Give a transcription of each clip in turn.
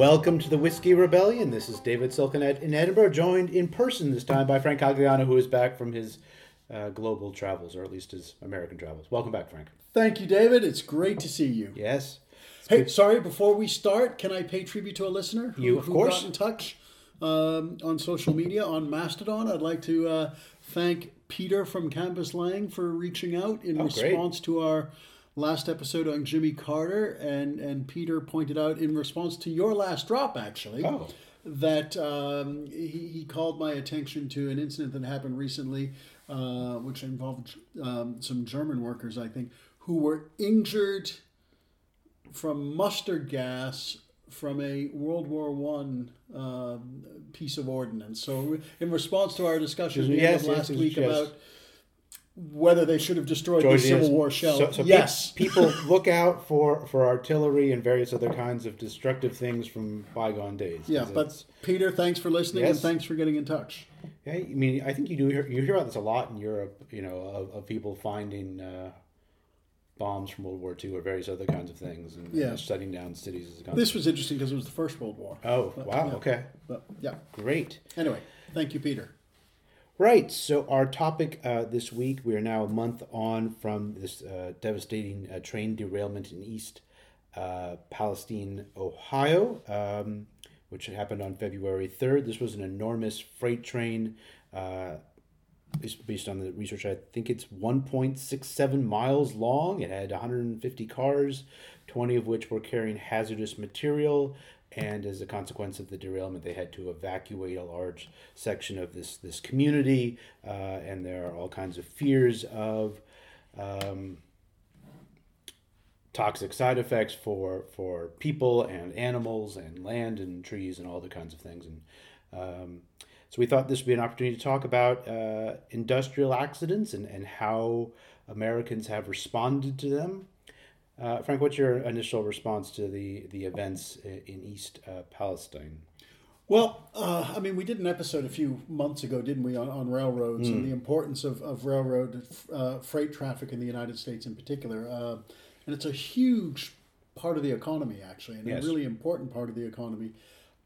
Welcome to the Whiskey Rebellion. This is David Silkenat in Edinburgh, joined in person this time by Frank Cogliano, who is back from his uh, global travels, or at least his American travels. Welcome back, Frank. Thank you, David. It's great to see you. Yes. Hey, sorry, before we start, can I pay tribute to a listener who, You, of who course. got in touch um, on social media, on Mastodon? I'd like to uh, thank Peter from Campus Lang for reaching out in Oh, great. response to our last episode on Jimmy Carter. And, and Peter pointed out in response to your last drop, actually, Oh. that um, he, he called my attention to an incident that happened recently, uh, which involved um, some German workers, I think, who were injured from mustard gas from a World War One um, piece of ordnance. So, in response to our discussion Yes, yes, last yes, week about whether they should have destroyed George, the Civil. War shell, So, so pe- yes, people look out for, for artillery and various other kinds of destructive things from bygone days. Yeah, But Peter, thanks for listening and thanks for getting in touch. Yeah, I mean, I think you do hear, you hear about this a lot in Europe. You know, of, of people finding uh, bombs from World War II or various other kinds of things, and, Yeah. and shutting down cities as a. This was interesting because it was the First World War. oh But, wow, yeah. okay, But yeah. great. Anyway, thank you, Peter. Right. So our topic uh, this week, we are now a month on from this uh, devastating uh, train derailment in East uh, Palestine, Ohio, um, which happened on February third. This was an enormous freight train. Uh, based based on the research, I think it's 1.67 miles long. It had 150 cars, 20 of which were carrying hazardous material. And as a consequence of the derailment, they had to evacuate a large section of this, this community. Uh, and there are all kinds of fears of um, toxic side effects for, for people and animals and land and trees and all the kinds of things. And um, so we thought this would be an opportunity to talk about uh, industrial accidents and, and how Americans have responded to them. Uh, Frank, what's your initial response to the, the events in East uh, Palestine? Well, uh, I mean, we did an episode a few months ago, didn't we, on, on railroads and the importance of, of railroad uh, freight traffic in the United States in particular. Uh, and it's a huge part of the economy, actually, and Yes. a really important part of the economy.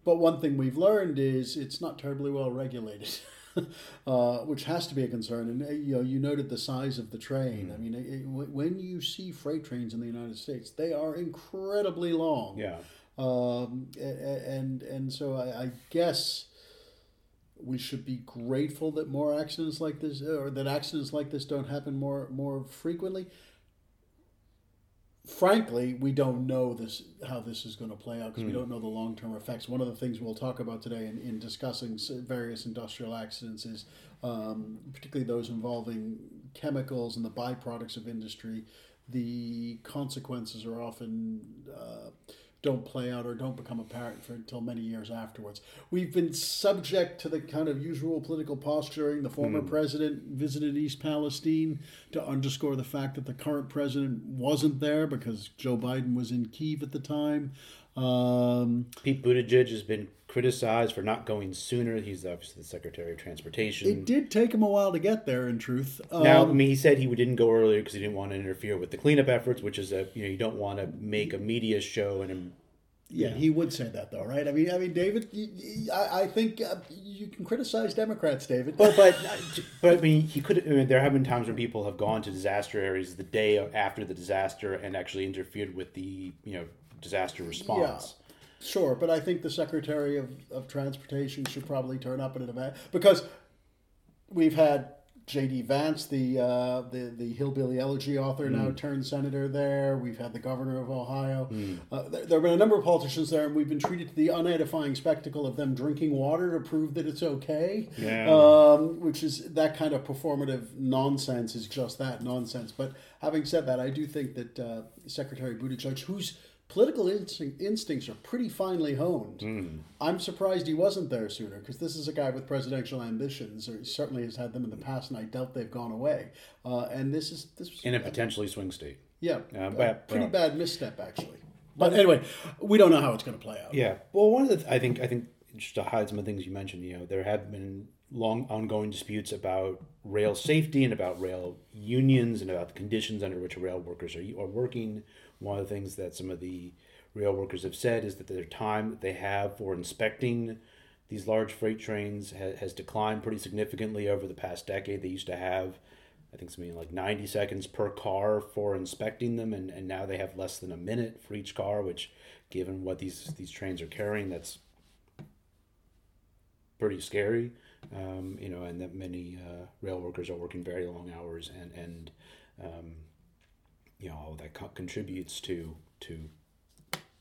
But one thing we've learned is it's not terribly well regulated. Uh, which has to be a concern, and uh, you know you noted the size of the train. I mean, it, when you see freight trains in the United States, they are incredibly long Yeah. um, and and so I, I guess we should be grateful that more accidents like this or that accidents like this don't happen more more frequently. Frankly, we don't know this how this is going to play out because we don't know the long term effects. One of the things we'll talk about today in, in discussing various industrial accidents is um, particularly those involving chemicals and the byproducts of industry. The consequences are often uh, don't play out or don't become apparent for until many years afterwards. We've been subject to the kind of usual political posturing. The former hmm. president visited East Palestine to underscore the fact that the current president wasn't there because Joe Biden was in Kiev at the time. Um, Pete Buttigieg has been criticized for not going sooner. He's obviously the Secretary of Transportation. it did take him a while to get there, in truth. Now, I Um, mean, he said he didn't go earlier because he didn't want to interfere with the cleanup efforts, which is a you know you don't want to make a media show and Yeah, he would say that though, right? I mean, I mean, David, I, I think uh, you can criticize Democrats, David. but but but I mean he could. I mean, there have been times when people have gone to disaster areas the day after the disaster and actually interfered with the you know disaster response. Sure, but I think the Secretary of, of Transportation should probably turn up at an event because we've had J.D. Vance, the uh, the the hillbilly elegy author, now turned senator there. We've had the governor of Ohio. Uh, there, there have been a number of politicians there, and we've been treated to the unedifying spectacle of them drinking water to prove that it's okay. Yeah. Um, which is that kind of performative nonsense is just that nonsense. But having said that, I do think that uh, Secretary Buttigieg, whose political instinct, instincts are pretty finely honed, I'm surprised he wasn't there sooner because this is a guy with presidential ambitions, or he certainly has had them in the past, and I doubt they've gone away. Uh, and this is this was In a potentially swing state. yeah, Uh, but- pretty bad misstep actually. But anyway, we don't know how it's going to play out. Yeah. Well, one of the th- I think I think just to hide some of the things you mentioned, you know, there have been long ongoing disputes about rail safety and about rail unions and about the conditions under which rail workers are, are working. One of the things that some of the rail workers have said is that their time that they have for inspecting these large freight trains ha- has declined pretty significantly over the past decade. They used to have, I think, something like 90 seconds per car for inspecting them, and, and now they have less than a minute for each car, which, given what these, these trains are carrying, that's pretty scary. Um, you know, and that many uh, rail workers are working very long hours, and and um, you know that co- contributes to to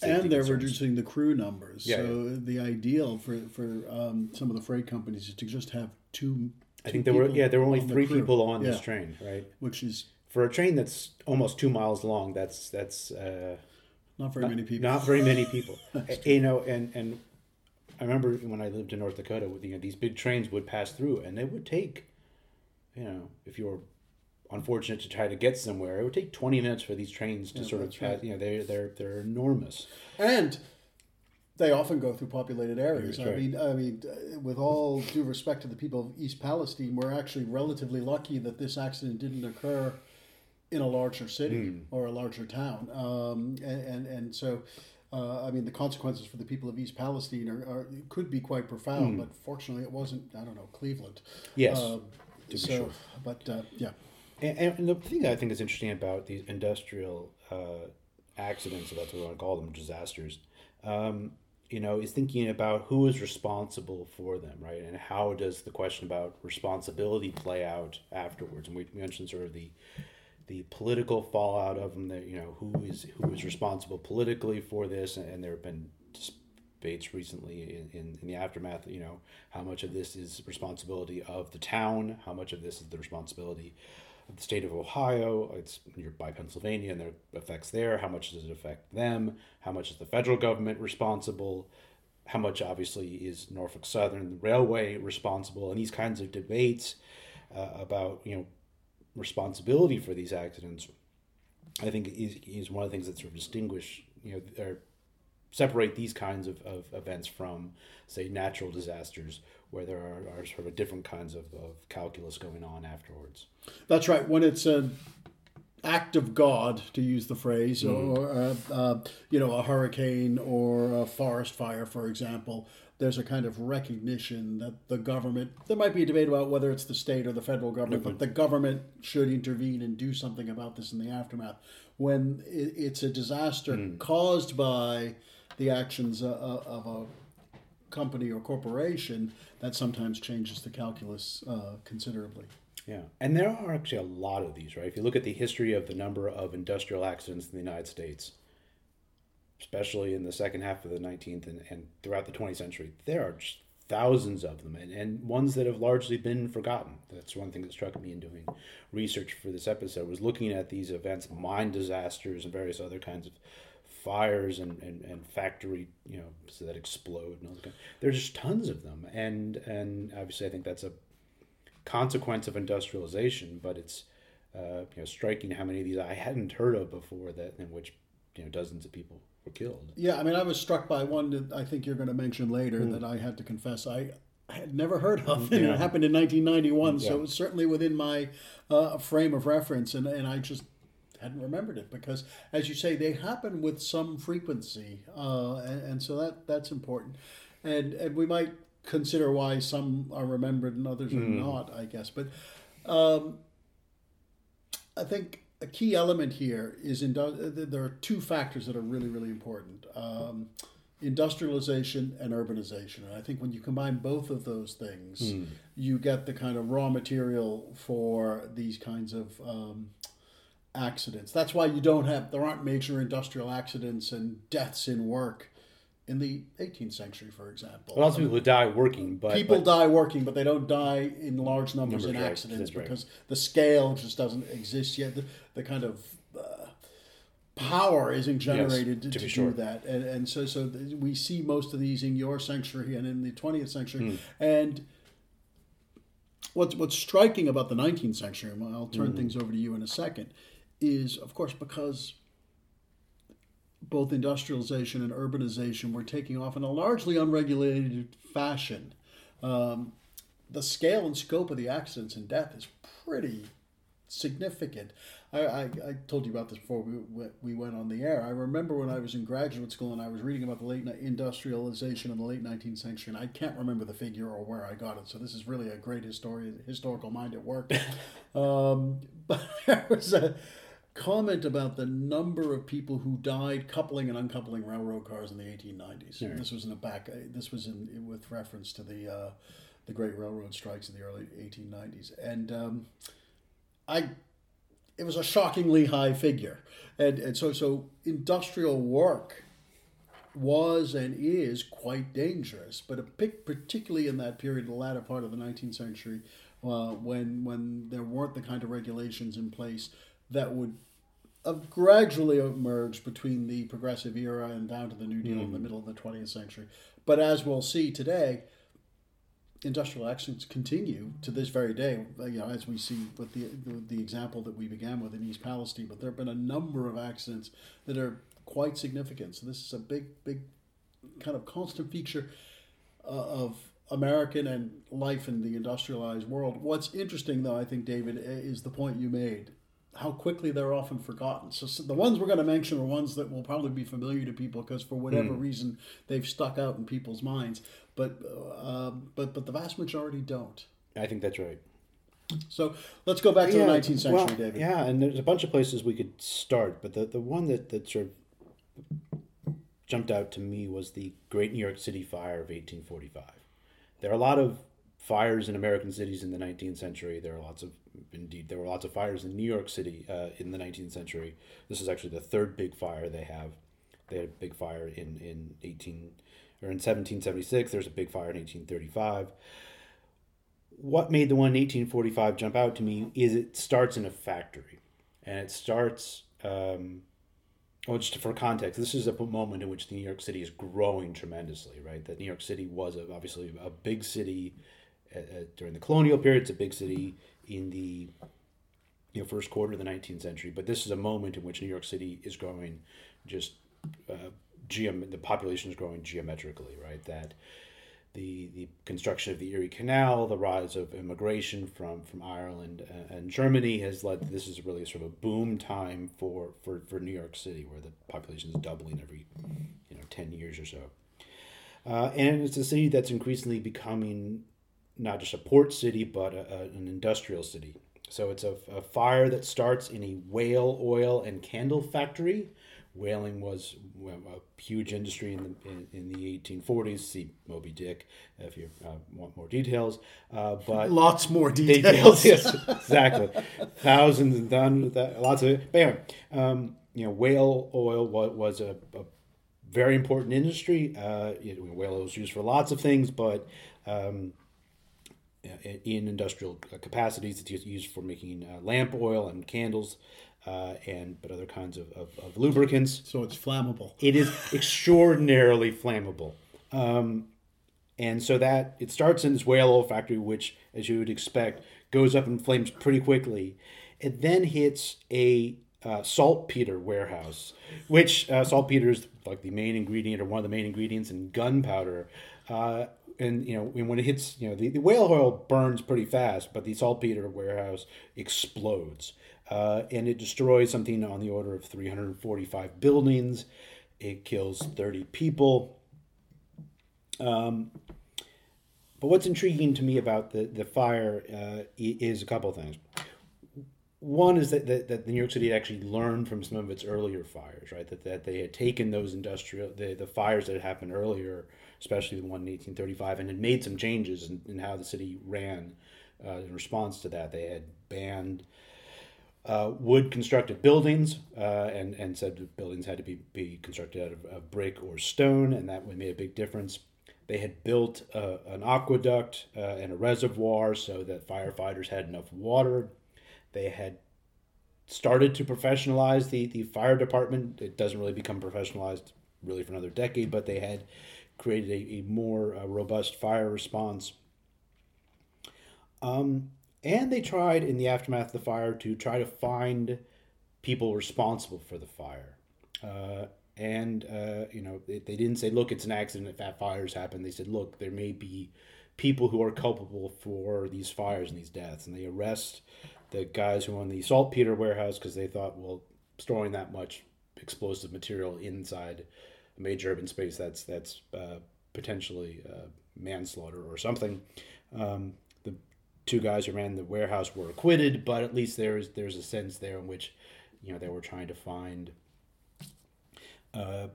and they're concerns. reducing the crew numbers. Yeah, so the ideal for for um, some of the freight companies is to just have two. I two think there were yeah there were only on three people on Yeah, this train, right? which is For a train that's almost two miles long, that's that's uh, not very many people. Not very many people. you know, and and I remember when I lived in North Dakota, with, you know, these big trains would pass through, and they would take, you know, if you were unfortunate to try to get somewhere, it would take twenty minutes for these trains to Yeah, sort of right. You know, they're, they're they're enormous. and they often go through populated areas. That's I mean, I mean, with all due respect to the people of East Palestine, we're actually relatively lucky that this accident didn't occur in a larger city Hmm. or a larger town. Um, and, and and so, uh, I mean, the consequences for the people of East Palestine are, are could be quite profound. But fortunately, it wasn't. I don't know Cleveland. Yes, Um, so, sure. but uh, yeah. And, and the thing I think is interesting about these industrial uh, accidents, if that's what we want to call them, disasters, um, you know, is thinking about who is responsible for them, right? And how does the question about responsibility play out afterwards? And we mentioned sort of the the political fallout of them. That you know, who is who is responsible politically for this? And, there have been debates recently in, in, in the aftermath. You know, how much of this is responsibility of the town? How much of this is the responsibility the state of Ohio. It's you're by Pennsylvania and their effects there. How much does it affect them? How much is the federal government responsible? How much obviously is Norfolk Southern Railway responsible? And these kinds of debates uh, about you know responsibility for these accidents, I think is, is one of the things that sort of distinguish you know or separate these kinds of, of events from say natural disasters where there are, are sort of different kinds of, of calculus going on afterwards. That's right. When it's an act of God, to use the phrase, Mm-hmm. or uh, uh, you know, a hurricane or a forest fire, for example, there's a kind of recognition that the government. There might be a debate about whether it's the state or the federal government, but the government should intervene and do something about this in the aftermath. When it's a disaster Mm. caused by the actions uh, uh, of a company or corporation, that sometimes changes the calculus uh, considerably. Yeah, and there are actually a lot of these, right? If you look at the history of the number of industrial accidents in the United States, especially in the second half of the 19th and, and throughout the 20th century, there are just thousands of them, and, and ones that have largely been forgotten. That's one thing that struck me in doing research for this episode was looking at these events, mine disasters, and various other kinds of fires and, and, and factory, you know, so that explode and all that. kind- There's just tons of them, and and obviously I think that's a consequence of industrialization, but it's uh, you know striking how many of these I hadn't heard of before that in which you know dozens of people were killed. Yeah, I mean, I was struck by one that I think you're going to mention later that I had to confess I had never heard of. And Yeah. it happened in 1991, so it was certainly within my uh, frame of reference, and, and I just hadn't remembered it because, as you say, they happen with some frequency, uh, and, and so that that's important. And and we might consider why some are remembered and others are not, I guess. But um, I think a key element here is indu- there are two factors that are really, really important um, industrialization and urbanization. And I think when you combine both of those things, you get the kind of raw material for these kinds of um, accidents. That's why you don't have, there aren't major industrial accidents and deaths in work in the 18th century, for example. Lots of people die working, but People but- die working, but they don't die in large numbers Numbers, in right. accidents right. because the scale just doesn't exist yet. The, the kind of uh, power isn't generated to, to to be do that, and and so so th- we see most of these in your century and in the 20th century, Hmm. and. What's, what's striking about the 19th century, and I'll turn Hmm. things over to you in a second, is of course because both industrialization and urbanization were taking off in a largely unregulated fashion. Um, the scale and scope of the accidents and death is pretty significant. I, I, I, told you about this before we, we went on the air. I remember when I was in graduate school and I was reading about the late industrialization in the late 19th century, and I can't remember the figure or where I got it. So this is really a great historian, historical mind at work. um, but there was a comment about the number of people who died coupling and uncoupling railroad cars in the 1890s. Sure. This was in the back. This was in with reference to the uh, the great railroad strikes in the early 1890s, and um, I it was a shockingly high figure. And, and so, so industrial work was and is quite dangerous, but a particularly in that period, the latter part of the 19th century, uh, when, when there weren't the kind of regulations in place that would have gradually emerged between the progressive era and down to the New Deal mm. in the mm. middle of the 20th century. But as we'll see today, industrial accidents continue to this very day. Uh, you know, as we see with the, the, the example that we began with in East Palestine, but there have been a number of accidents that are quite significant. So this is a big, big kind of constant feature uh, of American and life in the industrialized world. What's interesting, though, I think, David, is the point you made how quickly they're often forgotten. So, so, the ones we're going to mention are ones that will probably be familiar to people because for whatever mm. reason they've stuck out in people's minds. But uh, but but the vast majority don't. I think that's right. So let's go back to yeah, the 19th century, well, David. Yeah, and there's a bunch of places we could start, but the, the one that, that sort of jumped out to me was the Great New York City Fire of 1845. There are a lot of fires in American cities in the 19th century. There are lots of, indeed, there were lots of fires in New York City uh, in the 19th century. This is actually the third big fire they have. They had a big fire in, in 18 or in 1776. There's a big fire in 1835. What made the one in 1845 jump out to me is it starts in a factory, and it starts. Um, well, just for context, this is a moment in which New York City is growing tremendously, right? That New York City was obviously a big city uh, uh, during the colonial period. It's a big city in the you know first quarter of the 19th century. But this is a moment in which New York City is growing just uh, geom- the population is growing geometrically, right? That the the construction of the Erie Canal, the rise of immigration from from Ireland and Germany has led. This is really sort of a boom time for for for New York City, where the population is doubling every you know ten years or so. Uh, and it's a city that's increasingly becoming not just a port city, but a, a, an industrial city. So it's a, a, fire that starts in a whale oil and candle factory. Whaling was a huge industry in the in, in the 1840s. See Moby Dick if you uh, want more details. Uh, but lots more details. details yes, exactly. Thousands and done that. Lots of it. But anyway, um, you know, whale oil was, was a, a very important industry. Uh, you know, whale oil was used for lots of things, but um, in industrial capacities. It's used for making uh, lamp oil and candles. Uh, and but other kinds of, of, of, lubricants. So it's flammable. It is extraordinarily flammable. Um, and so that it starts in this whale oil factory, which, as you would expect, goes up in flames pretty quickly. It then hits a uh, saltpeter warehouse, which uh, saltpeter is like the main ingredient or one of the main ingredients in gunpowder. And you know when it hits you know the, the whale oil burns pretty fast but the saltpeter warehouse explodes. Uh, and it destroys something on the order of 345 buildings. It kills 30 people. Um, but what's intriguing to me about the, the fire uh, is a couple of things. One is that, that, that New York City had actually learned from some of its earlier fires, right? That, that they had taken those industrial, the, the fires that happened earlier especially the one in 1835, and had made some changes in, in how the city ran uh, in response to that. They had banned uh, wood constructed buildings uh, and, and said buildings had to be, be constructed out of, of, brick or stone, and that made a big difference. They had built uh, an aqueduct uh, and a reservoir so that firefighters had enough water. They had started to professionalize the, the fire department. It doesn't really become professionalized really for another decade, but they had created a, a more uh, robust fire response. Um, and they tried in the aftermath of the fire to try to find people responsible for the fire. Uh, and, uh, you know, they, they, didn't say, look, it's an accident if that fires happen. They said, look, there may be people who are culpable for these fires and these deaths, and they arrest the guys who own the saltpeter warehouse because they thought, well, storing that much explosive material inside a major urban space that's that's uh, potentially uh, manslaughter or something. Um, the two guys who ran the warehouse were acquitted, but at least there's there's a sense there in which you know they were trying to find uh,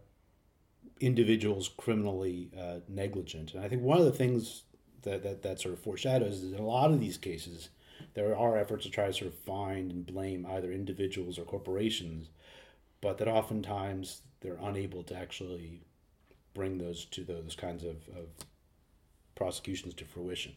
individuals criminally uh, negligent. And I think one of the things that, that that sort of foreshadows is in a lot of these cases there are efforts to try to sort of find and blame either individuals or corporations, but that oftentimes they're unable to actually bring those to those kinds of, of prosecutions to fruition.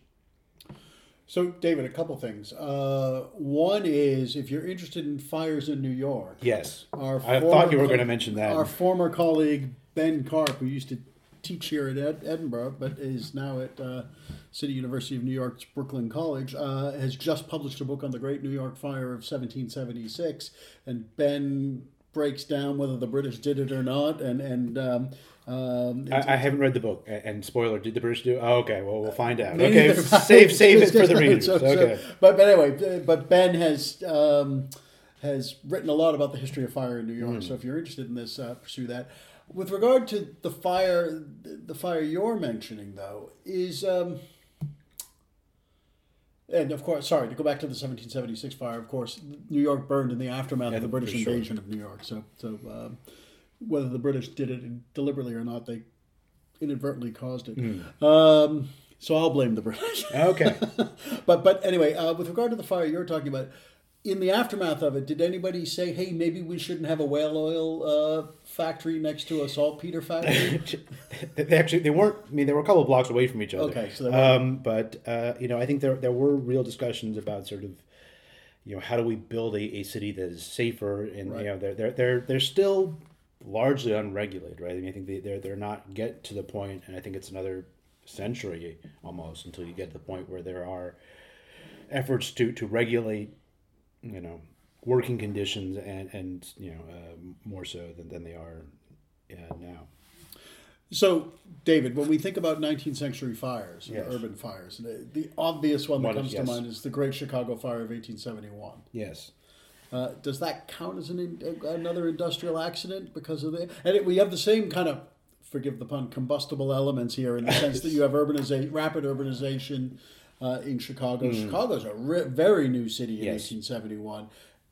So, David, a couple things. Uh, one is if you're interested in fires in New York. Yes, our I thought you were going to mention that. Our former colleague Ben Carp, who used to teach here at Ed- Edinburgh, but is now at uh, City University of New York's Brooklyn College, uh, has just published a book on the Great New York Fire of 1776, and Ben breaks down whether the British did it or not, and and um, um, I, I, haven't read the book. And spoiler, did the British do? Oh, okay, well we'll find out. Okay, save save it for the readers. So, okay, so, but but anyway, but Ben has. Um, has written a lot about the history of fire in New York. Mm. So if you're interested in this, uh, pursue that. With regard to the fire, the fire you're mentioning, though, is um, and of course, sorry to go back to the 1776 fire. Of course, New York burned in the aftermath yeah, of the British invasion sure. of New York. So, so um, whether the British did it deliberately or not, they inadvertently caused it. Mm. Um, so I'll blame the British. Okay. but but anyway, uh, with regard to the fire you're talking about, in the aftermath of it, did anybody say, "Hey, maybe we shouldn't have a whale oil uh, factory next to a saltpeter factory"? they actually they weren't. I mean, they were a couple of blocks away from each other. Okay, so um, but uh, you know, I think there there were real discussions about sort of you know how do we build a, a city that is safer and right. you know they're they're they're they're still largely unregulated, right? I mean, I think they, they're they're not get to the point, and I think it's another century almost until you get to the point where there are efforts to to regulate, you know, working conditions and and you know uh, more so than, than they are uh, now. So, David, when we think about 19th century fires, yes. urban fires, the, the obvious one that one comes yes. to mind is the Great Chicago Fire of 1871. Yes. Uh, does that count as an another industrial accident because of the and it, we have the same kind of forgive the pun combustible elements here in the sense that you have urbanization rapid urbanization uh, in Chicago. Mm. Chicago's a re- very new city in yes. 1871.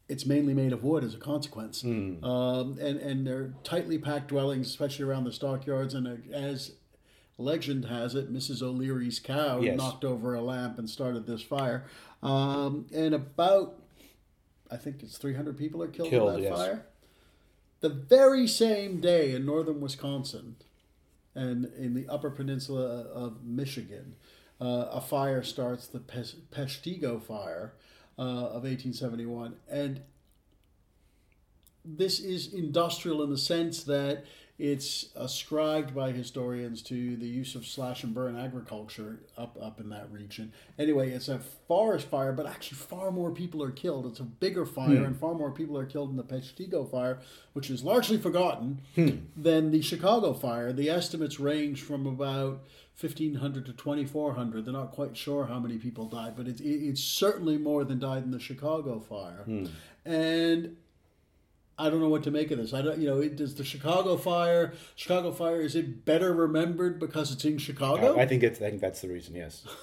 It's mainly made of wood as a consequence, mm. um, and and they're tightly packed dwellings, especially around the stockyards. And uh, as legend has it, Mrs. O'Leary's cow yes. knocked over a lamp and started this fire. Um, and about I think it's 300 people are killed, killed in that yes. fire. The very same day in northern Wisconsin and in the Upper Peninsula of Michigan, a fire starts, the Peshtigo Fire uh, of 1871. And this is industrial in the sense that it's ascribed by historians to the use of slash and burn agriculture up up in that region. Anyway, it's a forest fire, but actually far more people are killed. It's a bigger fire, hmm. and far more people are killed in the Peshtigo fire, which is largely forgotten, hmm. than the Chicago fire. The estimates range from about 1500 to 2400 they're not quite sure how many people died but it's, it's certainly more than died in the chicago fire hmm. and I don't know what to make of this. I don't, you know, it, does the Chicago fire, Chicago fire, is it better remembered because it's in Chicago? I, I think it's, I think that's the reason. Yes.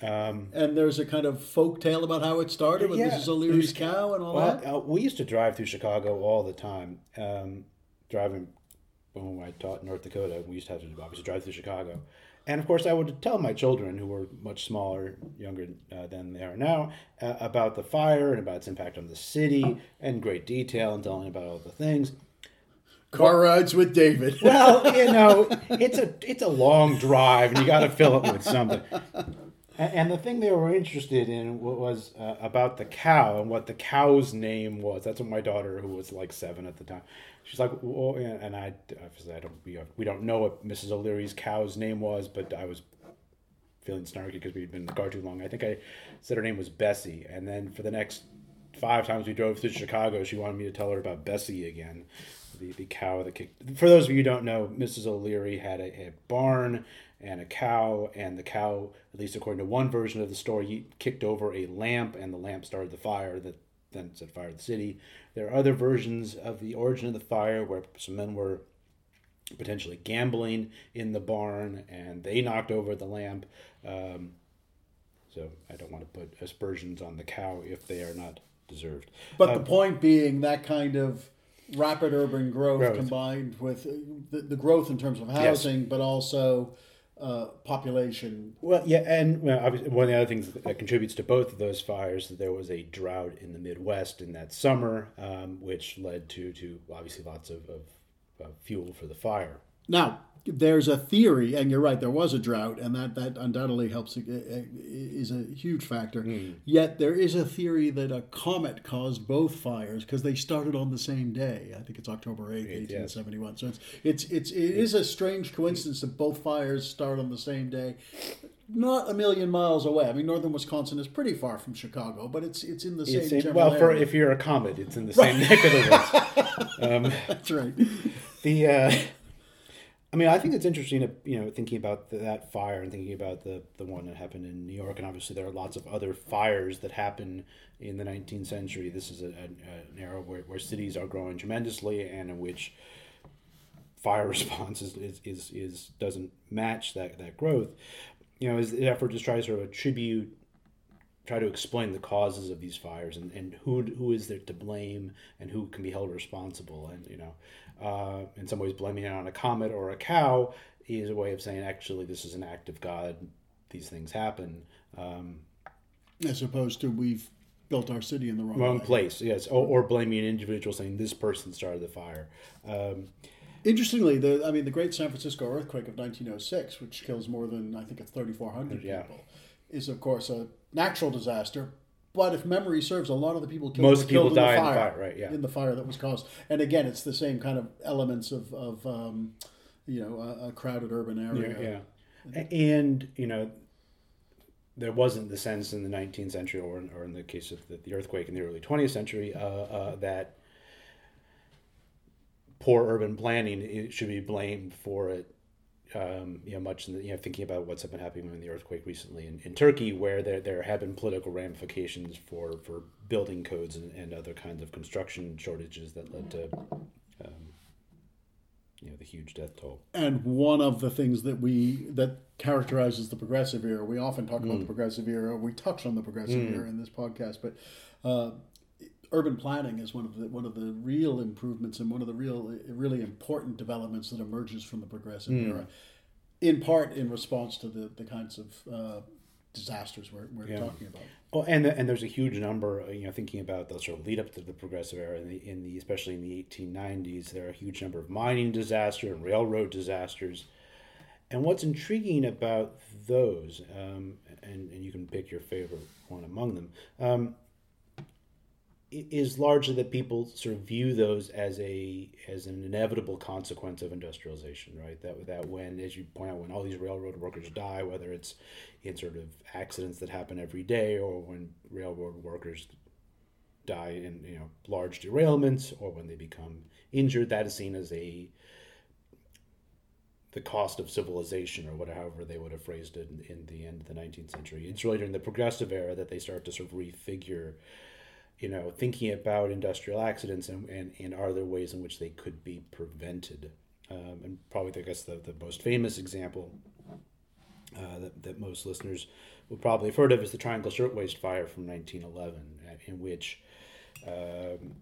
Um, and there's a kind of folk tale about how it started with yeah, Mrs. O'Leary's cow and all well, that. Uh, we used to drive through Chicago all the time. Um, driving when I taught North Dakota, we used to have to obviously drive through Chicago, and of course, I would tell my children, who were much smaller, younger uh, than they are now, uh, about the fire and about its impact on the city in great detail and telling about all the things. Car rides with David. well, you know, it's a it's a long drive, and you got to fill it with something. And the thing they were interested in was uh, about the cow and what the cow's name was. That's what my daughter, who was like seven at the time, she's like, well, and I obviously I don't we, we don't know what Mrs. O'Leary's cow's name was, but I was feeling snarky because we'd been in the car too long. I think I said her name was Bessie, and then for the next five times we drove through Chicago, she wanted me to tell her about Bessie again, the, the cow that kicked. For those of you who don't know, Mrs. O'Leary had a, a barn and a cow, and the cow, at least according to one version of the story, kicked over a lamp, and the lamp started the fire that then set fire to the city. There are other versions of the origin of the fire where some men were potentially gambling in the barn, and they knocked over the lamp. Um, so I don't want to put aspersions on the cow if they are not deserved. But the point being that kind of rapid urban growth, growth. combined with uh, the, the, growth in terms of housing, yes. but also uh, population. Well, yeah, and well, one of the other things that contributes to both of those fires that there was a drought in the Midwest in that summer, um, which led to to obviously lots of, of uh, fuel for the fire. Now, there's a theory, and you're right, there was a drought, and that, that undoubtedly helps, uh, uh, is a huge factor. Mm. Yet there is a theory that a comet caused both fires because they started on the same day. I think it's October 8th, 1871. Yes. So it's, it's, it's, it is a strange coincidence that both fires start on the same day. Not a million miles away. I mean, northern Wisconsin is pretty far from Chicago, but it's it's in the same. It's in, well, for if you're a comet, it's in the same neck of the woods. Um, That's right. The uh, I mean, I think it's interesting, to, you know, thinking about that fire and thinking about the the one that happened in New York, and obviously there are lots of other fires that happen in the 19th century. This is a, a, an era where, where cities are growing tremendously, and in which fire response is, is, is, is doesn't match that, that growth. You know, is the effort to try to sort of attribute try to explain the causes of these fires and, and who who is there to blame and who can be held responsible and you know uh, in some ways blaming it on a comet or a cow is a way of saying actually this is an act of God. These things happen. Um, as opposed to we've built our city in the wrong, wrong place yes. Or, or, blaming an individual saying this person started the fire. Um, Interestingly, the I mean the Great San Francisco earthquake of 1906, which kills more than I think it's 3,400 yeah. people, is of course a natural disaster. But if memory serves, a lot of the people killed most people killed die in the, fire, in the fire, right? Yeah, in the fire that was caused. And again, it's the same kind of elements of of um, you know a, a, crowded urban area. Yeah, yeah. and you know there wasn't the sense in the 19th century, or in, or in the case of the, the earthquake in the early 20th century, uh, uh, that poor urban planning should be blamed for it um, you know, much in the, you know, thinking about what's been happening in the earthquake recently in, in Turkey, where there, there have been political ramifications for, for building codes and, and other kinds of construction shortages that led to, um, you know, the huge death toll. And one of the things that we that characterizes the progressive era, we often talk about mm. the progressive era. We touch on the progressive mm. era in this podcast, but uh, urban planning is one of the one of the real improvements and one of the real really important developments that emerges from the progressive mm. era, in part in response to the the kinds of uh, disasters we're, we're yeah. talking about. Oh, and the, and there's a huge number. Uh, you know, thinking about the sort of lead up to the progressive era in the, in the especially in the 1890s, there are a huge number of mining disasters and railroad disasters. And what's intriguing about those, um, and, and you can pick your favorite one among them, um, is largely that people sort of view those as a as an inevitable consequence of industrialization, right? That that when, as you point out, when all these railroad workers die, whether it's in sort of accidents that happen every day, or when railroad workers die in you know large derailments, or when they become injured, that is seen as a the cost of civilization, or whatever they would have phrased it in, in the end of the 19th century. It's really during the progressive era that they start to sort of refigure you know, thinking about industrial accidents and, and, and are there ways in which they could be prevented? Um, and probably, I guess, the, the most famous example uh, that, that most listeners will probably have heard of is the Triangle Shirtwaist Fire from 1911, uh, in which um,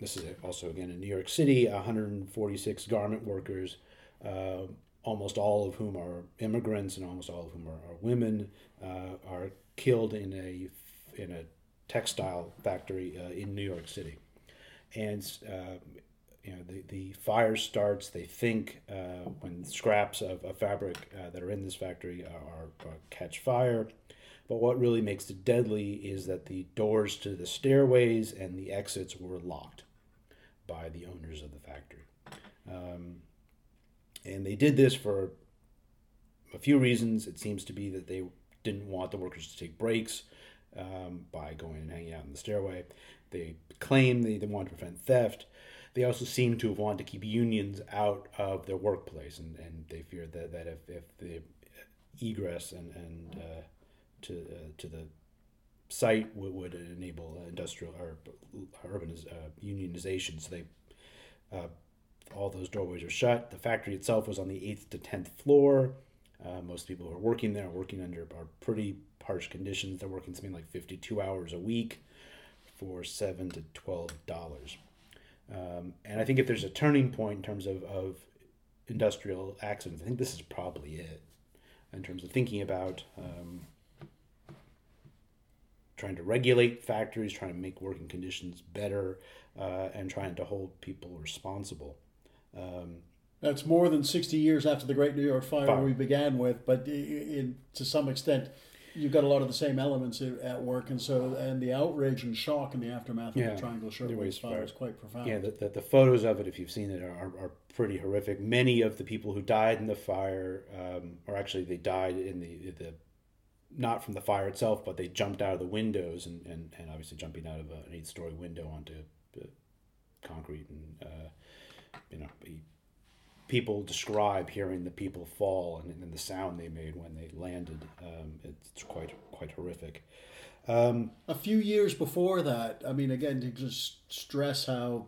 this is also again in New York City, 146 garment workers, uh, almost all of whom are immigrants and almost all of whom are, are women, uh, are killed in a in a textile factory uh, in New York City. And uh, you know, the, the fire starts, they think uh, when scraps of, of fabric uh, that are in this factory are, are, catch fire. But what really makes it deadly is that the doors to the stairways and the exits were locked by the owners of the factory. Um, and they did this for a few reasons. It seems to be that they didn't want the workers to take breaks um, by going and hanging out in the stairway. They claim they, they want to prevent theft. They also seem to have wanted to keep unions out of their workplace, and, and they feared that, that if, if the egress and and uh, to uh, to the site would, would enable industrial or urban uh, unionization. So they uh, all those doorways are shut. The factory itself was on the eighth to tenth floor. Uh, most people who are working there are working under are pretty harsh conditions. They're working something like fifty-two hours a week for seven to twelve dollars. Um, and I think if there's a turning point in terms of, of industrial accidents, I think this is probably it in terms of thinking about um, trying to regulate factories, trying to make working conditions better, uh, and trying to hold people responsible. Um, That's more than 60 years after the Great New York Fire, fire. we began with, but in, to some extent, you've got a lot of the same elements at work, and so and the outrage and shock in the aftermath yeah, of the Triangle Shirtwaist Fire is quite profound. Yeah, the, the, the, photos of it, if you've seen it, are, are pretty horrific. Many of the people who died in the fire, um, or actually they died in the the not from the fire itself, but they jumped out of the windows and, and, and obviously jumping out of an eight story window onto concrete and uh, you know people describe hearing the people fall and, and the sound they made when they landed. Um, it's quite quite horrific. Um, a few years before that, I mean, again, to just stress how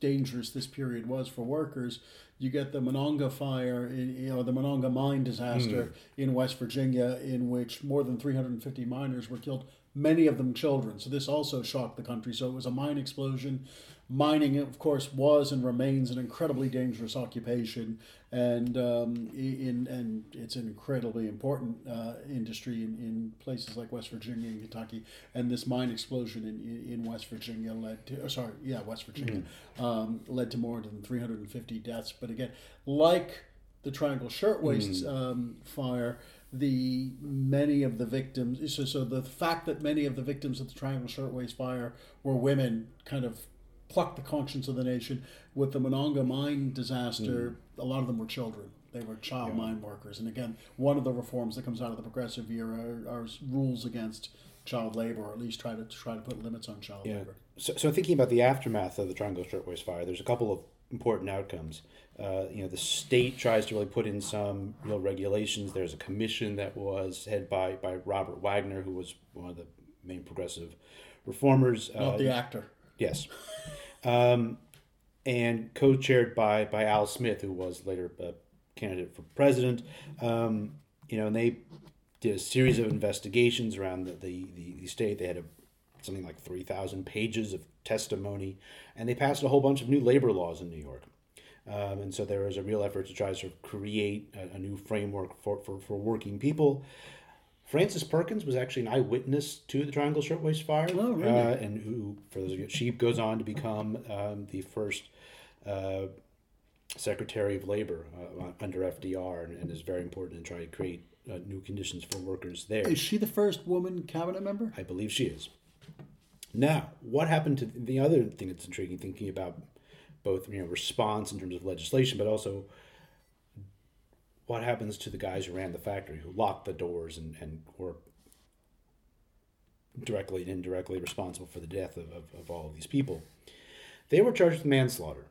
dangerous this period was for workers, you get the Monongah fire, you know, the Monongah mine disaster mm. in West Virginia, in which more than 350 miners were killed, many of them children. So this also shocked the country. So it was a mine explosion mining, of course, was and remains an incredibly dangerous occupation, and um, in and it's an incredibly important uh, industry in, in places like West Virginia and Kentucky. And this mine explosion in, in West Virginia led to, oh, sorry, yeah, West Virginia, mm. um, led to more than 350 deaths. But again, like the Triangle Shirtwaist mm. um, fire the many of the victims so, so the fact that many of the victims of the triangle shirtwaist fire were women kind of plucked the conscience of the nation. With the Monongah mine disaster, mm. a lot of them were children. They were child yeah. mine workers. And again, one of the reforms that comes out of the progressive era are, are rules against child labor, or at least try to try to put limits on child yeah. labor. So, so thinking about the aftermath of the Triangle Shirtwaist Fire, there's a couple of important outcomes. Uh, you know, the state tries to really put in some real regulations. There's a commission that was headed by by Robert Wagner, who was one of the main progressive reformers. Not uh, the actor. Yes um, and co-chaired by by Al Smith, who was later a candidate for president. Um, you know, and they did a series of investigations around the the, the, the state. They had a, something like three thousand pages of testimony, and they passed a whole bunch of new labor laws in New York. Um, and so there was a real effort to try to sort of create a, a new framework for, for, for working people. Frances Perkins was actually an eyewitness to the Triangle Shirtwaist Fire, oh, really? uh, and who, for those of you, she goes on to become um, the first uh, Secretary of Labor uh, under FDR, and, and, is very important in trying to create uh, new conditions for workers there. Is she the first woman cabinet member? I believe she is. Now, what happened to the other thing that's intriguing, thinking about both you know response in terms of legislation, but also what happens to the guys who ran the factory, who locked the doors and, and were directly and indirectly responsible for the death of, of, of all of these people? They were charged with manslaughter,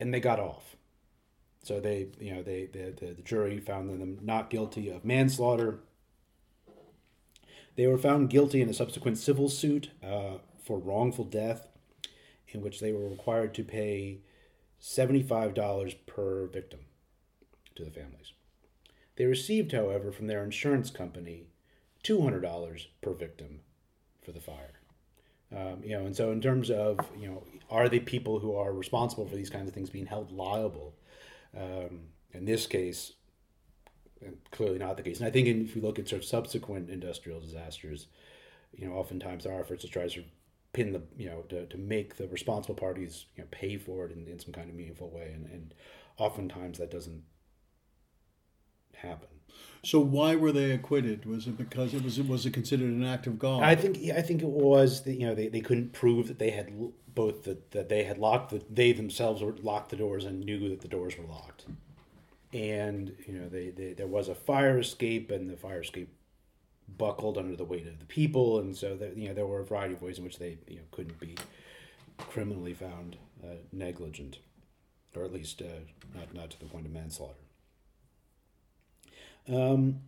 and they got off. So they, you know, they, they the, the jury found them not guilty of manslaughter. They were found guilty in a subsequent civil suit uh, for wrongful death, in which they were required to pay $75 per victim to the families. They received, however, from their insurance company $200 per victim for the fire. Um, you know, and so in terms of, you know, are the people who are responsible for these kinds of things being held liable? Um, in this case, clearly not the case. And I think if you look at sort of subsequent industrial disasters, you know, oftentimes our efforts to try to pin the, you know, to, to make the responsible parties, you know, pay for it in, in some kind of meaningful way. And, and oftentimes that doesn't happen. So why were they acquitted? Was it because it was it was it considered an act of God? I think I think it was that you know they, they couldn't prove that they had both that, that they had locked the they themselves were locked the doors and knew that the doors were locked, and you know they, they there was a fire escape and the fire escape buckled under the weight of the people, and so that you know there were a variety of ways in which they you know couldn't be criminally found uh, negligent, or at least uh, not not to the point of manslaughter. Um,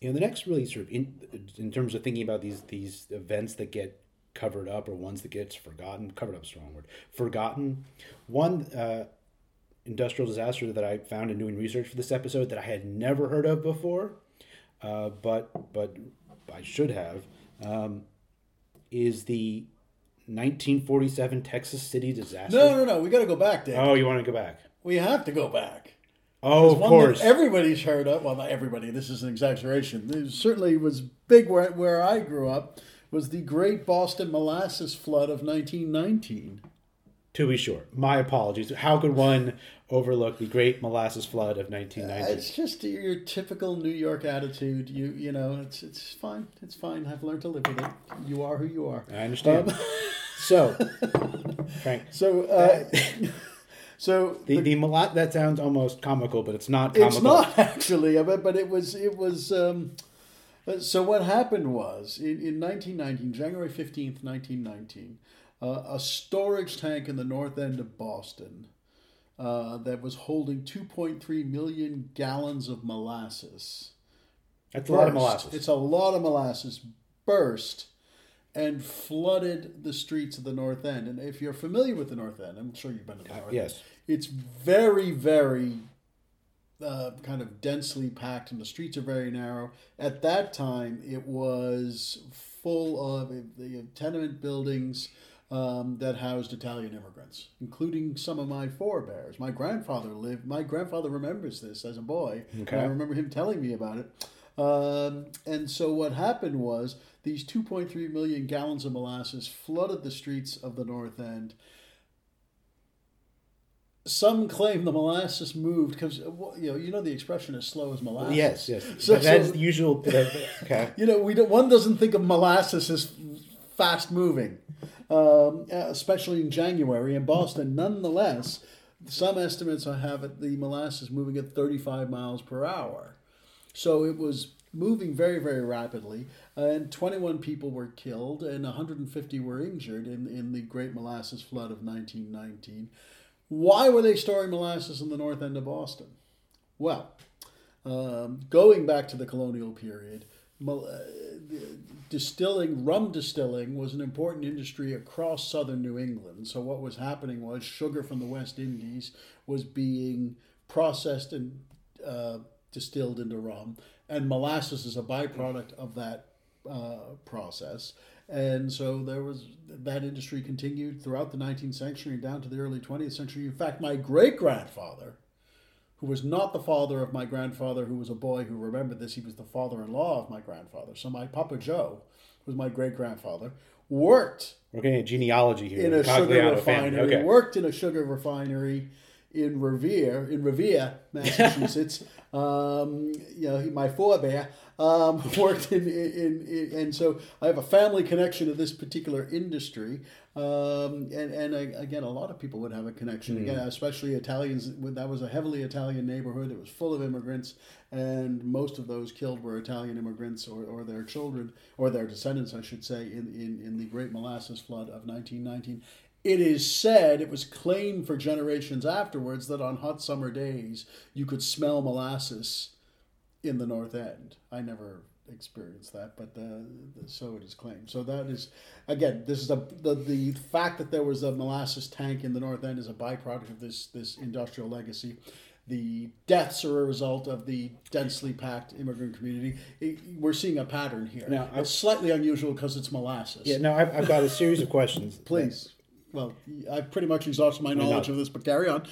you know, the next really sort of in, in terms of thinking about these these events that get covered up or ones that gets forgotten. Covered up, strong word. Forgotten. One uh, industrial disaster that I found in doing research for this episode that I had never heard of before, uh, but but I should have, um, is the 1947 Texas City disaster. No, no, no. We got to go back, Dave. Oh, you want to go back? We have to go back. Oh, of course. everybody's heard of. Well, not everybody. This is an exaggeration. It certainly was big where, where I grew up. Was the Great Boston Molasses Flood of 1919. To be sure. My apologies. How could one overlook the great molasses flood of 1990? It's just your typical New York attitude. You you know, it's it's fine. It's fine. I've learned to live with it. You are who you are. I understand. Um, so, Frank, So, uh, so the, the, mola- that sounds almost comical, but it's not comical. It's not actually, but but it was it was. Um, uh, so what happened was in, in 1919, January 15th, 1919, uh, a storage tank in the north end of Boston uh, that was holding 2.3 million gallons of molasses. That's a lot of molasses. It's a lot of molasses. Burst and flooded the streets of the North End. And if you're familiar with the North End, I'm sure you've been to the North Uh, yes. End. It's very, very uh, kind of densely packed, and the streets are very narrow. At that time, it was full of the tenement buildings um, that housed Italian immigrants, including some of my forebears. My grandfather lived. My grandfather remembers this as a boy. and Okay. I remember him telling me about it. Um, and so what happened was these 2.3 million gallons of molasses flooded the streets of the North End. Some claim the molasses moved because you know you know the expression as slow as molasses. Yes, yes. So- that's so- the usual. okay. You know, we don't, one doesn't think of molasses as fast moving, um, especially in January in Boston. Nonetheless, some estimates I have it the molasses moving at 35 miles per hour. So it was moving very, very rapidly, and 21 people were killed and 150 were injured in, in the Great Molasses Flood of 1919. Why were they storing molasses in the north end of Boston? Well, um, going back to the colonial period, uh, distilling, rum distilling was an important industry across southern New England. So what was happening was sugar from the West Indies was being processed and uh, distilled into rum, and molasses is a byproduct of that uh, process. And so there was that industry continued throughout the 19th century and down to the early 20th century. In fact, my great grandfather, who was not the father of my grandfather, who was a boy who remembered this, he was the father in law of my grandfather. So my Papa Joe was my great grandfather, worked We're getting a genealogy here. in a sugar refinery, Okay. worked in a sugar refinery in Revere, in Revere, Massachusetts. um, you know, my forebear um, worked in, in, in, and so I have a family connection to this particular industry. Um, and, and uh, again, a lot of people would have a connection. Again, especially Italians. That was a heavily Italian neighborhood. It was full of immigrants, and most of those killed were Italian immigrants or, or their children or their descendants, I should say, in, in, in the Great Molasses Flood of 1919. It is said, it was claimed for generations afterwards, that on hot summer days you could smell molasses in the North End. I never experienced that, but uh, so it is claimed. So that is, again, this is a the, the fact that there was a molasses tank in the North End is a byproduct of this this industrial legacy. The deaths are a result of the densely packed immigrant community. It- we're seeing a pattern here. Now, it's slightly unusual because it's molasses. Yeah, no, I've, I've got a series of questions. Please. Well, I've pretty much exhausted my knowledge of this, but carry on.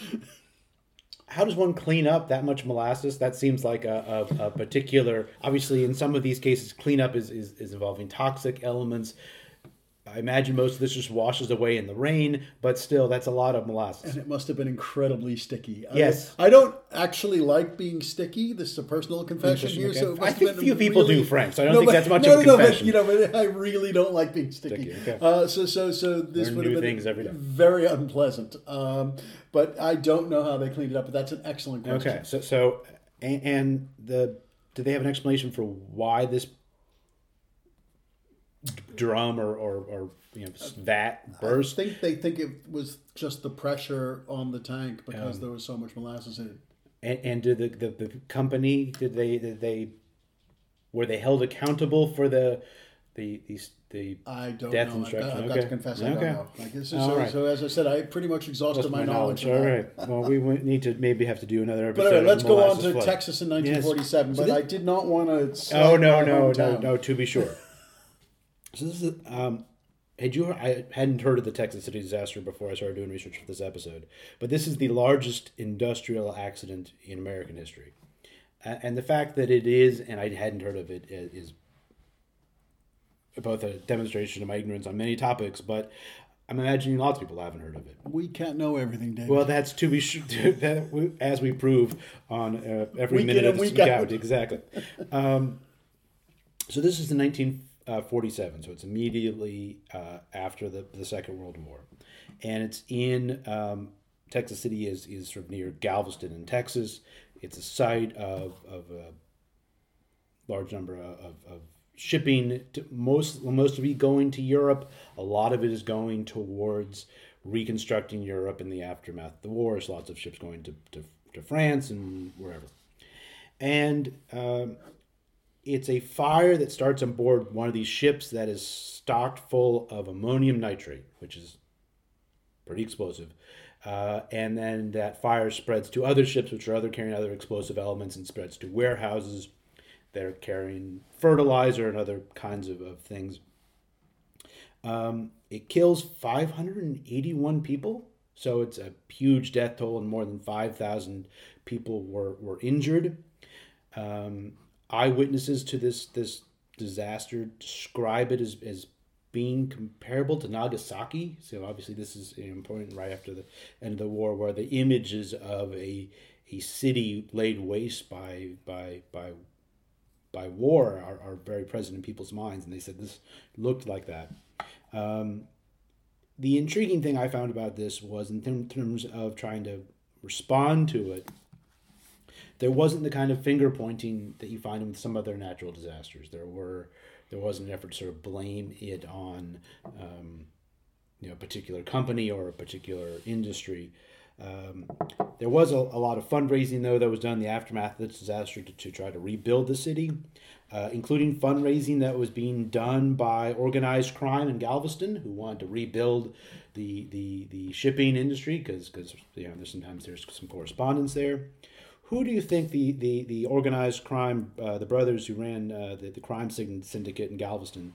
How does one clean up that much molasses? That seems like a, a, a particular. Obviously, in some of these cases, cleanup is, is, is involving toxic elements. I imagine most of this just washes away in the rain, but still, that's a lot of molasses. And it must have been incredibly sticky. I- Yes. I, don't actually like being sticky. This is a personal confession here. okay. So it I think few people really- do, Frank, so I don't No, think but- that's much no, of a no, no, but, confession. you know, but I really don't like being sticky. Sticky, okay. uh, so, so, so this Learn would have been very unpleasant. Um, but I don't know how they cleaned it up. But that's an excellent question. Okay, so so and, and the do they have an explanation for why this drum or or, or you know vat burst. I think they think it was just the pressure on the tank because um, there was so much molasses in it. And, and did the, the, the company did they did they were they held accountable for the the these the I don't death know. I've got. I've got Okay. to confess, I Okay. don't know. Like, this is, so, right. so as I said, I pretty much exhausted That's my, knowledge. All of that. right. Well, we need to maybe have to do another episode. But anyway, let's go on to Flood. Texas in 1947. So but this- I did not want to. Oh no no no no! To be sure. So this is um, had you? I hadn't heard of the Texas City disaster before I started doing research for this episode, but this is the largest industrial accident in American history, and the fact that it is, and I hadn't heard of it, is both a demonstration of my ignorance on many topics, but I'm imagining lots of people haven't heard of it. We can't know everything, David. Well, that's to be sure. That we, as we prove on uh, every minute in of this week out. exactly. Um, so this is in 1947, so it's immediately uh, after the, the Second World War, and it's in um, Texas City is is sort of near Galveston in Texas. It's a site of of a large number of, of, shipping. To most most of it going to Europe. A lot of it is going towards reconstructing Europe in the aftermath of the war. There's lots of ships going to, to, to France and wherever. And um, it's a fire that starts on board one of these ships that is stocked full of ammonium nitrate, which is pretty explosive. Uh, and then that fire spreads to other ships, which are other carrying other explosive elements, and spreads to warehouses that are carrying fertilizer and other kinds of, of things. Um, it kills 581 people, so it's a huge death toll, and more than 5,000 people were, were injured. Um, eyewitnesses to this this disaster describe it as, as being comparable to Nagasaki. So obviously, this is important right after the end of the war, where the images of a a city laid waste by by by by war are, are very present in people's minds, and they said this looked like that. Um, the intriguing thing I found about this was in term- terms of trying to respond to it. There wasn't the kind of finger pointing that you find in some other natural disasters. There were there was an effort to sort of blame it on um, you know a particular company or a particular industry. Um, there was a, a lot of fundraising though that was done in the aftermath of this disaster to, to try to rebuild the city, uh, including fundraising that was being done by organized crime in Galveston, who wanted to rebuild the the, the shipping industry because because you know there's sometimes there's some correspondence there. Who do you think the the, the organized crime uh, the brothers who ran uh, the the crime syndicate in Galveston?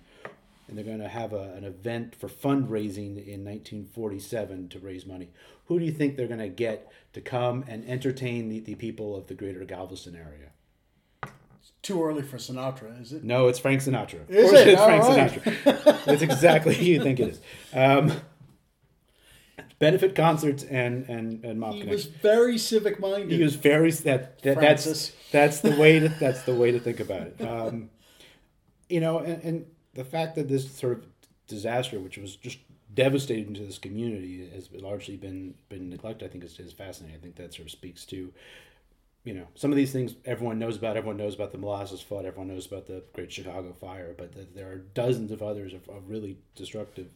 and they're going to have a, an event for fundraising in 1947 to raise money. Who do you think they're going to get to come and entertain the, the people of the greater Galveston area? Too early for Sinatra, is it? No, it's Frank Sinatra. Is of course it? it's All Frank right. Sinatra. That's exactly who you think it is. Um, benefit concerts and and and mob He connection. was very civic minded. He was very that, that that's Francis. that's the way to that's the way to think about it. Um, you know, and, and the fact that this sort of disaster, which was just devastating to this community, has largely been been neglected. I think is, is fascinating. I think that sort of speaks to, you know, some of these things everyone knows about. Everyone knows about the molasses flood. Everyone knows about the Great Chicago Fire. But that there are dozens of others of, of really destructive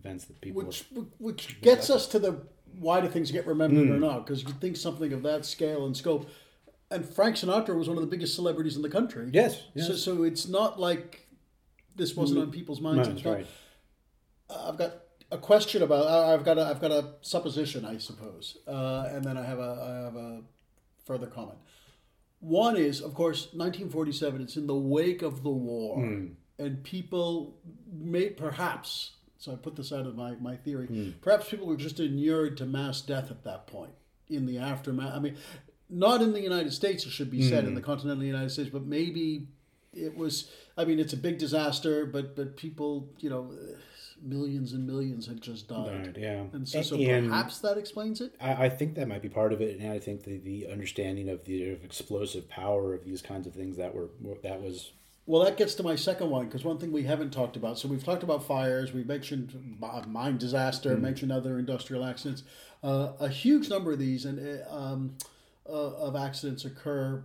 events that people. which which gets us to the why do things get remembered or mm. not? Because you think something of that scale and scope, and Frank Sinatra was one of the biggest celebrities in the country. yes, yes. So so it's not like this wasn't mm. on people's minds. Right. I've got a question about. I've got a, I've got a supposition, I suppose, uh, and then I have a I have a further comment. One is, of course, 1947. It's in the wake of the war, mm. and people may perhaps. So I put this out of my, my theory. Hmm. Perhaps people were just inured to mass death at that point in the aftermath. I mean, not in the United States, it should be said, in the hmm. continental United States, but maybe it was. I mean, it's a big disaster, but but people, you know, millions and millions had just died. Right, yeah. And so, so And- perhaps that explains it. I, I think that might be part of it, and I think the, the understanding of the explosive power of these kinds of things that were that was Well, that gets to my second one because one thing we haven't talked about. So we've talked about fires, we've mentioned mine disaster, mentioned other industrial accidents. Uh, a huge number of these and uh, um, uh, of accidents occur,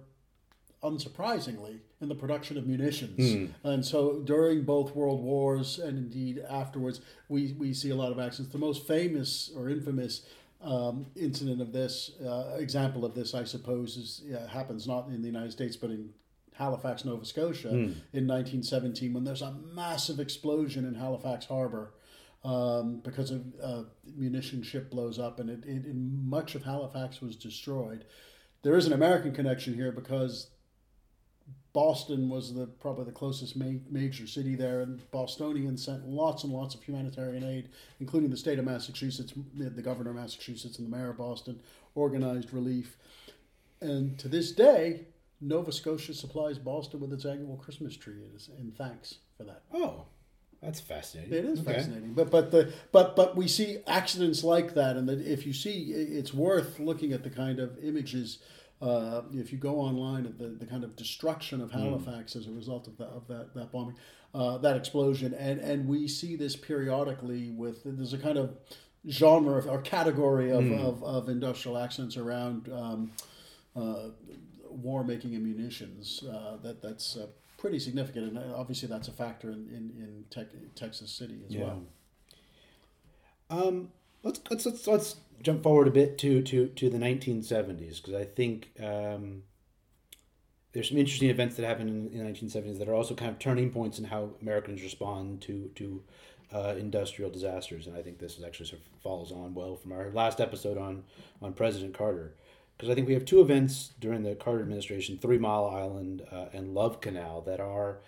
unsurprisingly, in the production of munitions. And so during both world wars and indeed afterwards, we we see a lot of accidents. The most famous or infamous. um, incident of this, uh, example of this, I suppose, is uh, happens not in the United States but in Halifax, Nova Scotia, in 1917, when there's a massive explosion in Halifax Harbor um, because a uh, munition ship blows up, and it, it, much of Halifax was destroyed. There is an American connection here because Boston was the probably the closest ma- major city there, and Bostonians sent lots and lots of humanitarian aid, including the state of Massachusetts, the governor of Massachusetts, and the mayor of Boston organized relief. And to this day, Nova Scotia supplies Boston with its annual Christmas tree, and thanks for that. Oh, that's fascinating. It is okay. fascinating, but but the but but we see accidents like that, and that if you see, it's worth looking at the kind of images uh, if you go online at the, the kind of destruction of hmm. Halifax mm. as a result of that of that, that bombing, uh, that explosion, and and we see this periodically with there's a kind of genre or category of, mm. of, of, industrial accidents around um, uh, war making and munitions uh, that that's uh, pretty significant, and obviously that's a factor in in, in Texas City as yeah. well. Um, let's let's let's let's jump forward a bit to to to the 1970s because I think um, there's some interesting events that happened in, in, the 1970s that are also kind of turning points in how Americans respond to to uh, industrial disasters, and I think this is actually sort of follows on well from our last episode on on President Carter. Because I think we have two events during the Carter administration, Three Mile Island uh, and Love Canal, that are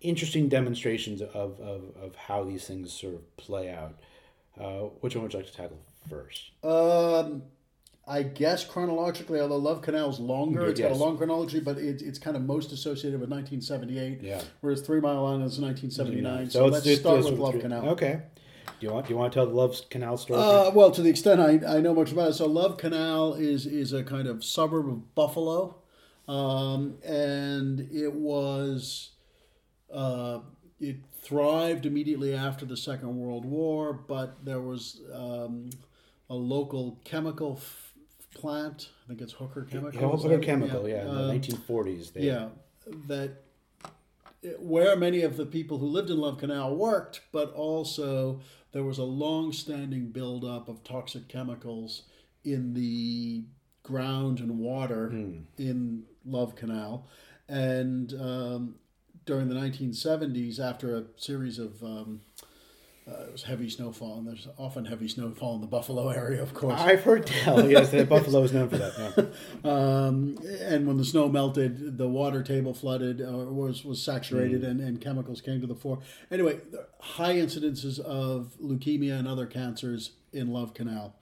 interesting demonstrations of, of, of how these things sort of play out. Uh, which one would you like to tackle first? Um, I guess chronologically, although Love Canal is longer, it's yes. got a long chronology, but it, it's kind of most associated with 1978. Yeah. Whereas Three Mile Island is 1979. So, so let's, let's start with Love Canal. Okay. Do you want do you want to tell the Love Canal story? Uh, well, to the extent I, I know much about it, so Love Canal is is a kind of suburb of Buffalo, um, and it was uh, it thrived immediately after the Second World War, but there was um, a local chemical f- plant. I think it's Hooker Chemical. Yeah, Hooker Chemical, yeah, yeah in the uh, 1940s. They... Yeah, that where many of the people who lived in Love Canal worked, but also there was a long-standing buildup of toxic chemicals in the ground and water mm. in Love Canal, and um, during the 1970s, after a series of um, uh, it was heavy snowfall, and there's often heavy snowfall in the Buffalo area, of course. I've heard tell, yes, that Buffalo is known for that. Yeah. um, and when the snow melted, the water table flooded or was, was saturated, mm. and, and chemicals came to the fore. Anyway, high incidences of leukemia and other cancers in Love Canal,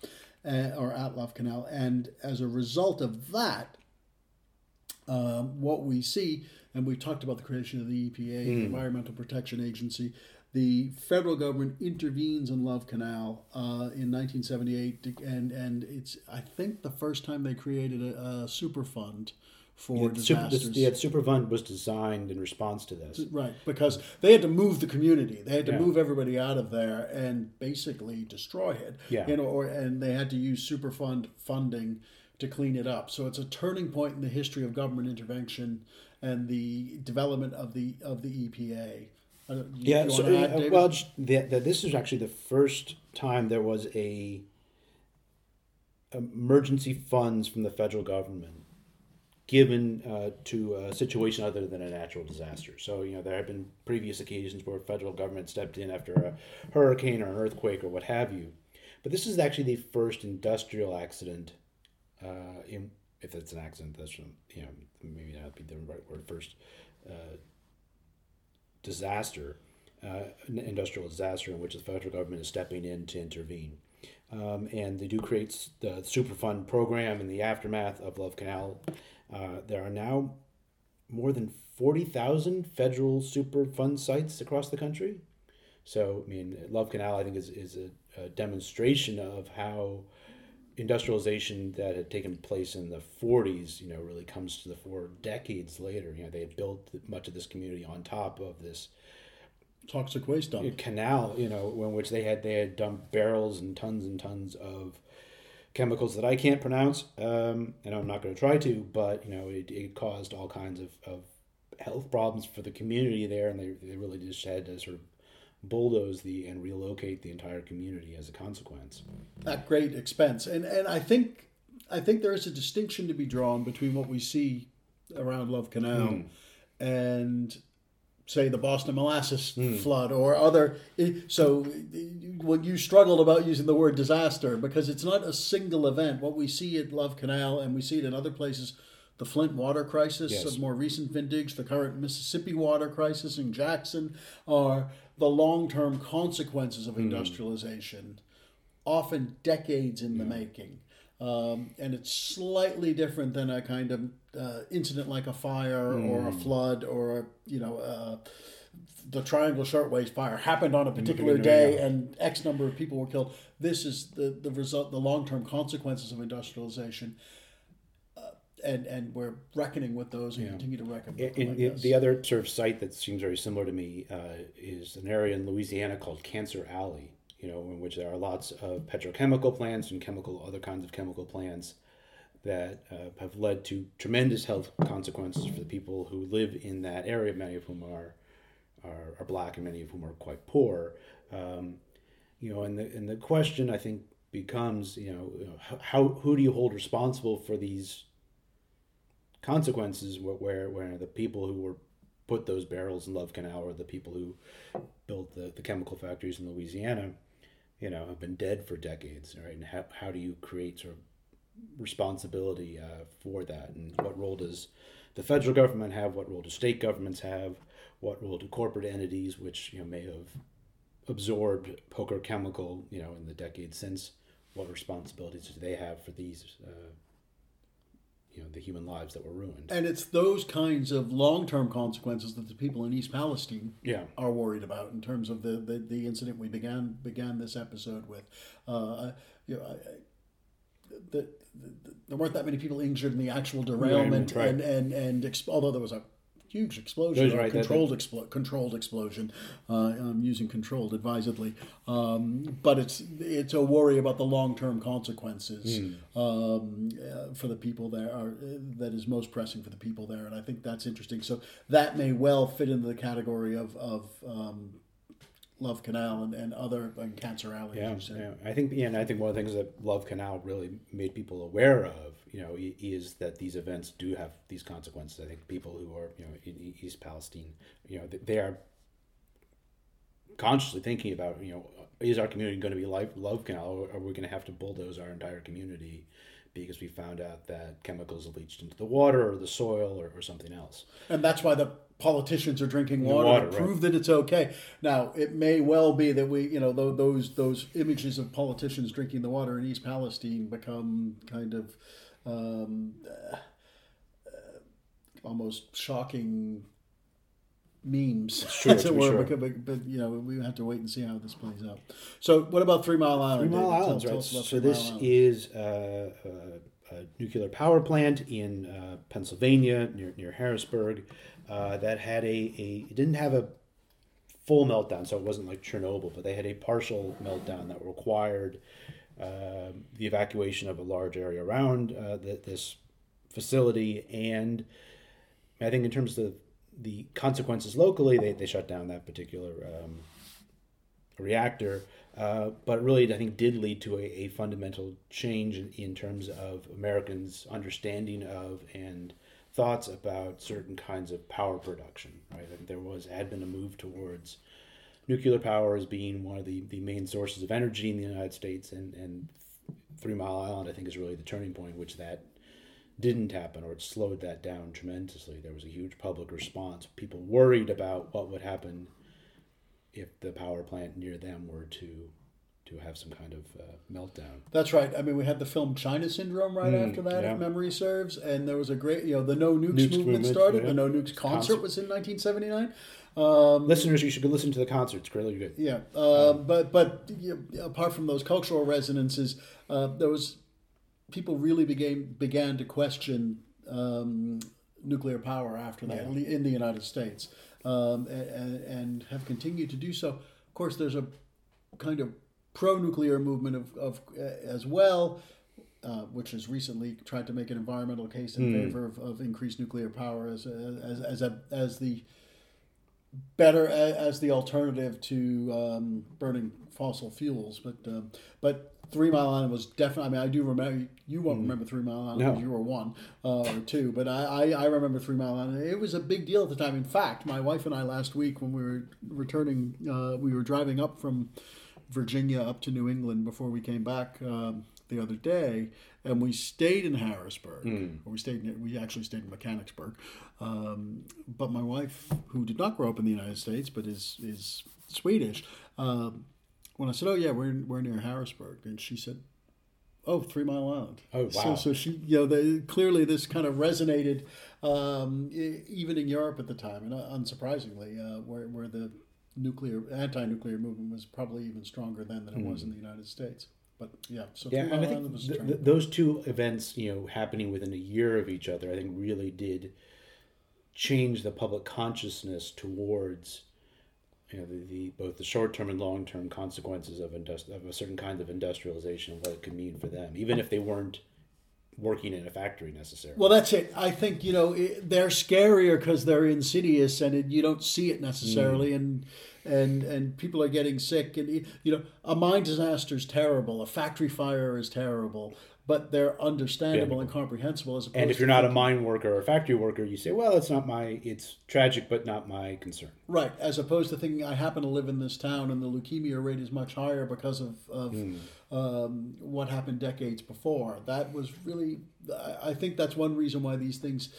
uh, or at Love Canal. And as a result of that, um, what we see, and we talked about the creation of the EPA, mm. the Environmental Protection Agency, the federal government intervenes in Love Canal uh, in 1978, and and it's I think the first time they created a, a super fund for yeah, disasters. Super, yeah, Superfund was designed in response to this. Right, because they had to move the community. They had to yeah. move everybody out of there and basically destroy it. Yeah. You know, or and they had to use Superfund funding to clean it up. So it's a turning point in the history of government intervention and the development of the of the EPA. You, yeah, so, add, uh, well, the, the, this is actually the first time there was a emergency funds from the federal government given uh, to a situation other than a natural disaster. So, you know, there have been previous occasions where federal government stepped in after a hurricane or an earthquake or what have you. But this is actually the first industrial accident, uh, in, if it's an accident, that's, you know, maybe not be the right word, first uh, disaster, uh, industrial disaster, in which the federal government is stepping in to intervene. Um, and they do create the Superfund program in the aftermath of Love Canal. Uh, there are now more than 40,000 federal Superfund sites across the country. So, I mean, Love Canal, I think, is, is a, a demonstration of how industrialization that had taken place in the 40s, you know, really comes to the fore decades later. You know, they had built much of this community on top of this toxic waste dump canal, you know, in which they had they had dumped barrels and tons and tons of chemicals that I can't pronounce, um, and I'm not going to try to, but you know, it, it caused all kinds of, of health problems for the community there, and they, they really just had to sort of bulldoze the and relocate the entire community as a consequence. At great expense, and and I think I think there is a distinction to be drawn between what we see around Love Canal Mm. and say the Boston molasses Hmm. flood or other so when you struggled about using the word disaster because it's not a single event what we see at Love Canal and we see it in other places the Flint water crisis Yes. of more recent vintage the current Mississippi water crisis in Jackson are the long-term consequences of Hmm. industrialization often decades in the making. Um, and it's slightly different than a kind of uh, incident like a fire or a flood or a, you know uh, the Triangle Shirtwaist Fire happened on a particular yeah, day and X number of people were killed. This is the the result, the long term consequences of industrialization. And, and we're reckoning with those and continue to reckon with in- the other sort of site that seems very similar to me uh, is an area in Louisiana called Cancer Alley. You know, in which there are lots of petrochemical plants and chemical other kinds of chemical plants that uh, have led to tremendous health consequences for the people who live in that area. Many of whom are are, are black, and many of whom are quite poor. Um, you know, and the and the question I think becomes, you know, how who do you hold responsible for these consequences where, where the people who were put those barrels in Love Canal or the people who built the, the chemical factories in Louisiana, you know, have been dead for decades, right? And how, how do you create sort of responsibility uh, for that? And what role does the federal government have? What role do state governments have? What role do corporate entities, which you know may have absorbed Hooker chemical, you know, in the decades since, what responsibilities do they have for these, uh, you know, the human lives that were ruined? and it's those kinds of long term consequences that the people in East Palestine Yeah. are worried about in terms of the, the, the incident we began began this episode with. Uh, you know, I, I, the, the, there weren't that many people injured in the actual derailment, right. and and and ex- although there was a huge explosion, right, controlled controlled explosion. Uh, I'm using controlled advisedly, um, but it's it's a worry about the long term consequences Hmm. um, uh, for the people there are that is most pressing for the people there, and I think that's interesting. So that may well fit into the category of of um, Love Canal and, and other and Cancer Alley. Yeah, yeah. I think, yeah, and I think one of the things that Love Canal really made people aware of, you know, is that these events do have these consequences. I think people who are, you know, in East Palestine, you know, they are consciously thinking about, you know, is our community going to be like Love Canal, or are we going to have to bulldoze our entire community because we found out that chemicals have leached into the water or the soil or, or something else? And that's why the politicians are drinking water, water, to right. prove that it's okay. Now, it may well be that we, you know, those those images of politicians drinking the water in East Palestine become kind of um, uh, uh, almost shocking memes, true, as it were. sure. But, but, but, you know, we have to wait and see how this plays out. So, what about Three Mile Island? Three Mile David? Tell- Islands, tell right? So this Island. is uh, a, a nuclear power plant in uh, Pennsylvania near near Harrisburg uh, that had a, a it didn't have a full meltdown, so it wasn't like Chernobyl, but they had a partial meltdown that required uh, the evacuation of a large area around uh, the, this facility and I think in terms of the consequences locally, they, they shut down that particular um, reactor. Uh, but really, I think did lead to a, a fundamental change in, in terms of Americans' understanding of and thoughts about certain kinds of power production. Right, and there was had been a move towards nuclear power as being one of the, the main sources of energy in the United States, and and Three Mile Island, I think, is really the turning point, which that didn't happen or it slowed that down tremendously. There was a huge public response. People worried about what would happen if the power plant near them were to to have some kind of uh, meltdown. That's right. I mean, we had the film China Syndrome right Mm, after that, yeah. if memory serves, and there was a great, you know, the No Nukes, Nukes movement, movement, started. yeah. The No Nukes concert, Concert. was in 1979. Um, Listeners, you should go listen to the concerts. Really good. yeah, uh, but but you know, apart from those cultural resonances, uh, there was people really began began to question um, nuclear power after that Yeah. in the United States, um, and, and have continued to do so. Of course, there's a kind of pro-nuclear movement of, of uh, as well, uh, which has recently tried to make an environmental case in favor of, of increased nuclear power as a, as as a, as the better a, as the alternative to um, burning fossil fuels. But um, but Three Mile Island was definitely. I mean, I do remember. You won't remember Three Mile Island No. because you were one uh, or two, but I, I, I remember Three Mile Island. It was a big deal at the time. In fact, my wife and I last week when we were returning, uh, we were driving up from Virginia up to New England before we came back um, the other day, and we stayed in Harrisburg. Or we stayed. In, we actually stayed in Mechanicsburg. Um, but my wife, who did not grow up in the United States but is is Swedish, um, when I said, "Oh yeah, we're we're near Harrisburg," and she said, "Oh, Three Mile Island." Oh, So, wow. so she, you know, the, clearly this kind of resonated um, even in Europe at the time, and uh, unsurprisingly, uh, where where the nuclear anti-nuclear movement was probably even stronger then than it was in the United States. But yeah, so Hmm. Yeah, I think th- th- those two events, you know, happening within a year of each other, I think really did change the public consciousness towards, you know, the, the both the short term and long term consequences of industri- of a certain kind of industrialization and what it could mean for them, even if they weren't working in a factory necessarily. Well, that's it. I think you know it, they're scarier because they're insidious and it, you don't see it necessarily, mm. and and and people are getting sick. And you know, a mine disaster is terrible. A factory fire is terrible, but they're understandable and comprehensible. As opposed and if you're not a mine worker or a factory worker, you say, "Well, it's not my. It's tragic, but not my concern." right, as opposed to thinking I happen to live in this town and the leukemia rate is much higher because of of um, what happened decades before. That was really. I think that's one reason why these things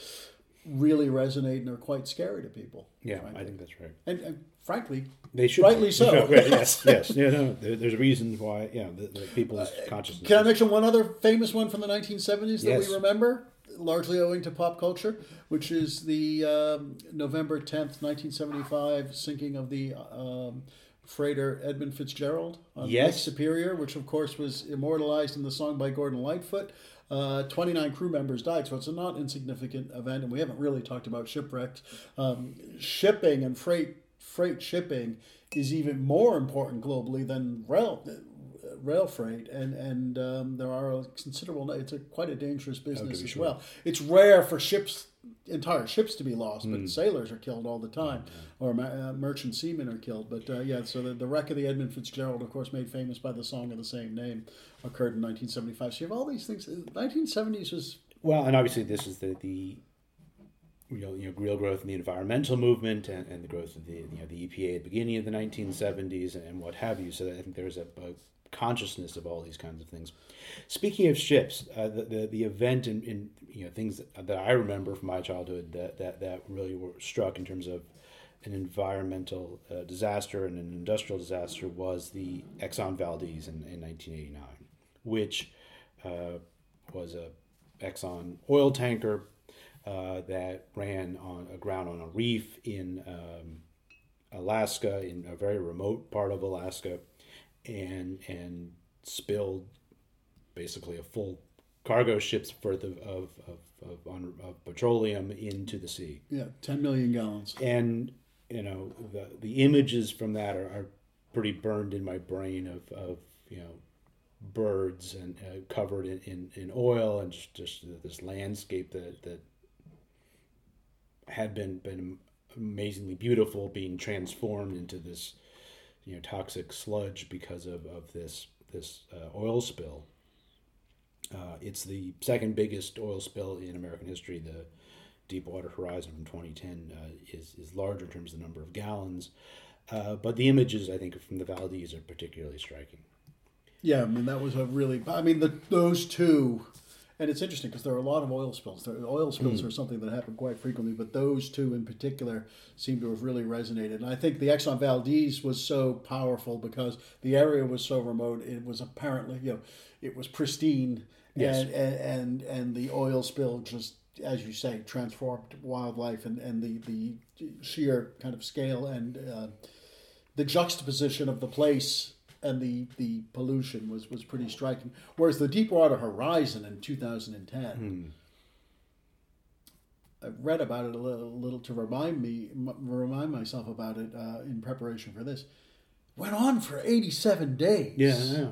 really resonate and are quite scary to people. Yeah, frankly. I think that's right. and, and frankly, They should Rightly so. Right, yes, yes. Yeah, no, there, there's reasons why. Yeah, the, the people's consciousness. Can I mention one other famous one from the 1970s that Yes. we remember, largely owing to pop culture, which is the um, November 10th, 1975 sinking of the um, freighter Edmund Fitzgerald on Yes. Lake Superior, which of course was immortalized in the song by Gordon Lightfoot. Uh, 29 crew members died, so it's a not insignificant event, and we haven't really talked about shipwrecks. Um, shipping and freight freight shipping is even more important globally than rail rail freight, and and um, there are a considerable. It's a quite a dangerous business be as sure. well. It's rare for ships, entire ships, to be lost, but sailors are killed all the time, or uh, merchant seamen are killed. But uh, yeah, so the, the wreck of the Edmund Fitzgerald, of course, made famous by the song of the same name, occurred in 1975. So you have all these things. 1970s was Well, and obviously this is the the you know, you know real growth in the environmental movement and, and the growth of the you know the EPA at the beginning of the 1970s and what have you. So I think there's a, a consciousness of all these kinds of things. Speaking of ships, uh, the, the the event in, in you know things that, that I remember from my childhood that that, that really were struck in terms of an environmental uh, disaster and an industrial disaster was the Exxon Valdez in, in 1989, which uh, was a Exxon oil tanker uh, that ran on aground on a reef in um, Alaska, in a very remote part of Alaska, and and spilled basically a full cargo ship's worth of of, of, of, on, of petroleum into the sea yeah 10 million gallons. and you know the the images from that are, are pretty burned in my brain of, of you know birds and uh, covered in, in, in oil and just, just this landscape that that had been been amazingly beautiful being transformed into this you know toxic sludge because of, of this this uh, oil spill uh, it's the second biggest oil spill in American history. The Deepwater Horizon from 2010 uh, is, is larger in terms of the number of gallons. Uh, but the images, I think, from the Valdez are particularly striking. Yeah, I mean that was a really. I mean the those two, and it's interesting because there are a lot of oil spills. There, oil spills are something that happen quite frequently, but those two in particular seem to have really resonated. And I think the Exxon Valdez was so powerful because the area was so remote. It was apparently you know it was pristine, Yes. and, and and and the oil spill just. As you say, transformed wildlife and, and the, the sheer kind of scale and uh, the juxtaposition of the place and the the pollution was was pretty striking. Whereas the Deepwater Horizon in 2010, I read about it a little, a little to remind me m- remind myself about it uh, in preparation for this. Went on for 87 days. Yeah, yeah.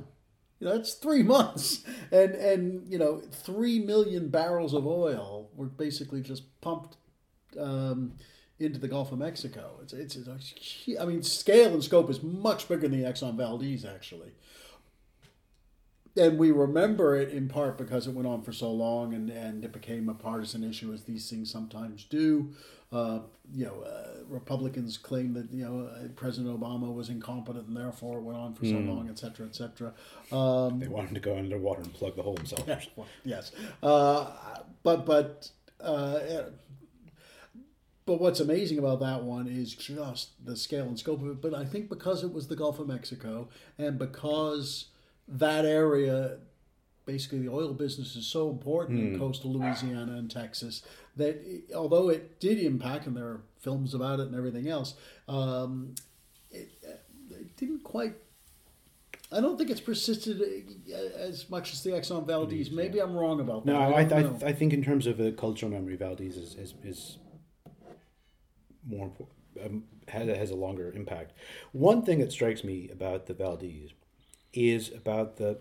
You know, that's three months, and and you know, three million barrels of oil were basically just pumped um, into the Gulf of Mexico. It's it's, it's a, I mean scale and scope is much bigger than the Exxon Valdez actually. And we remember it in part because it went on for so long and, and it became a partisan issue, as these things sometimes do. Uh, you know, uh, Republicans claim that you know uh, President Obama was incompetent and therefore it went on for so Hmm. long, et cetera, et cetera. Um, They wanted to go underwater and plug the hole himself. yes, yes. Uh, but but uh, but what's amazing about that one is just the scale and scope of it. But I think because it was the Gulf of Mexico and because that area, basically the oil business is so important in coastal Louisiana and Texas that it- although it did impact, and there are films about it and everything else, um, it, it didn't quite. I don't think it's persisted uh, as much as the Exxon Valdez. Maybe I'm wrong about that. No, I, don't I. I think in terms of a cultural memory, Valdez is, is, is more important, um, has, has a longer impact. One thing that strikes me about the Valdez is about the,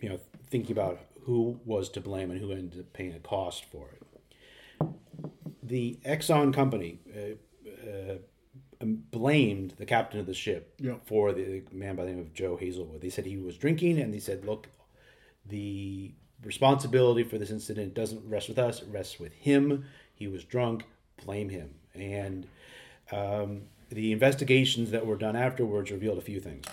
you know, thinking about who was to blame and who ended up paying a cost for it. The Exxon company uh, uh, um, blamed the captain of the ship Yeah. for the man by the name of Joe Hazelwood. They said he was drinking, and they said, "Look, the responsibility for this incident doesn't rest with us; it rests with him. He was drunk. Blame him." And um, the investigations that were done afterwards revealed a few things.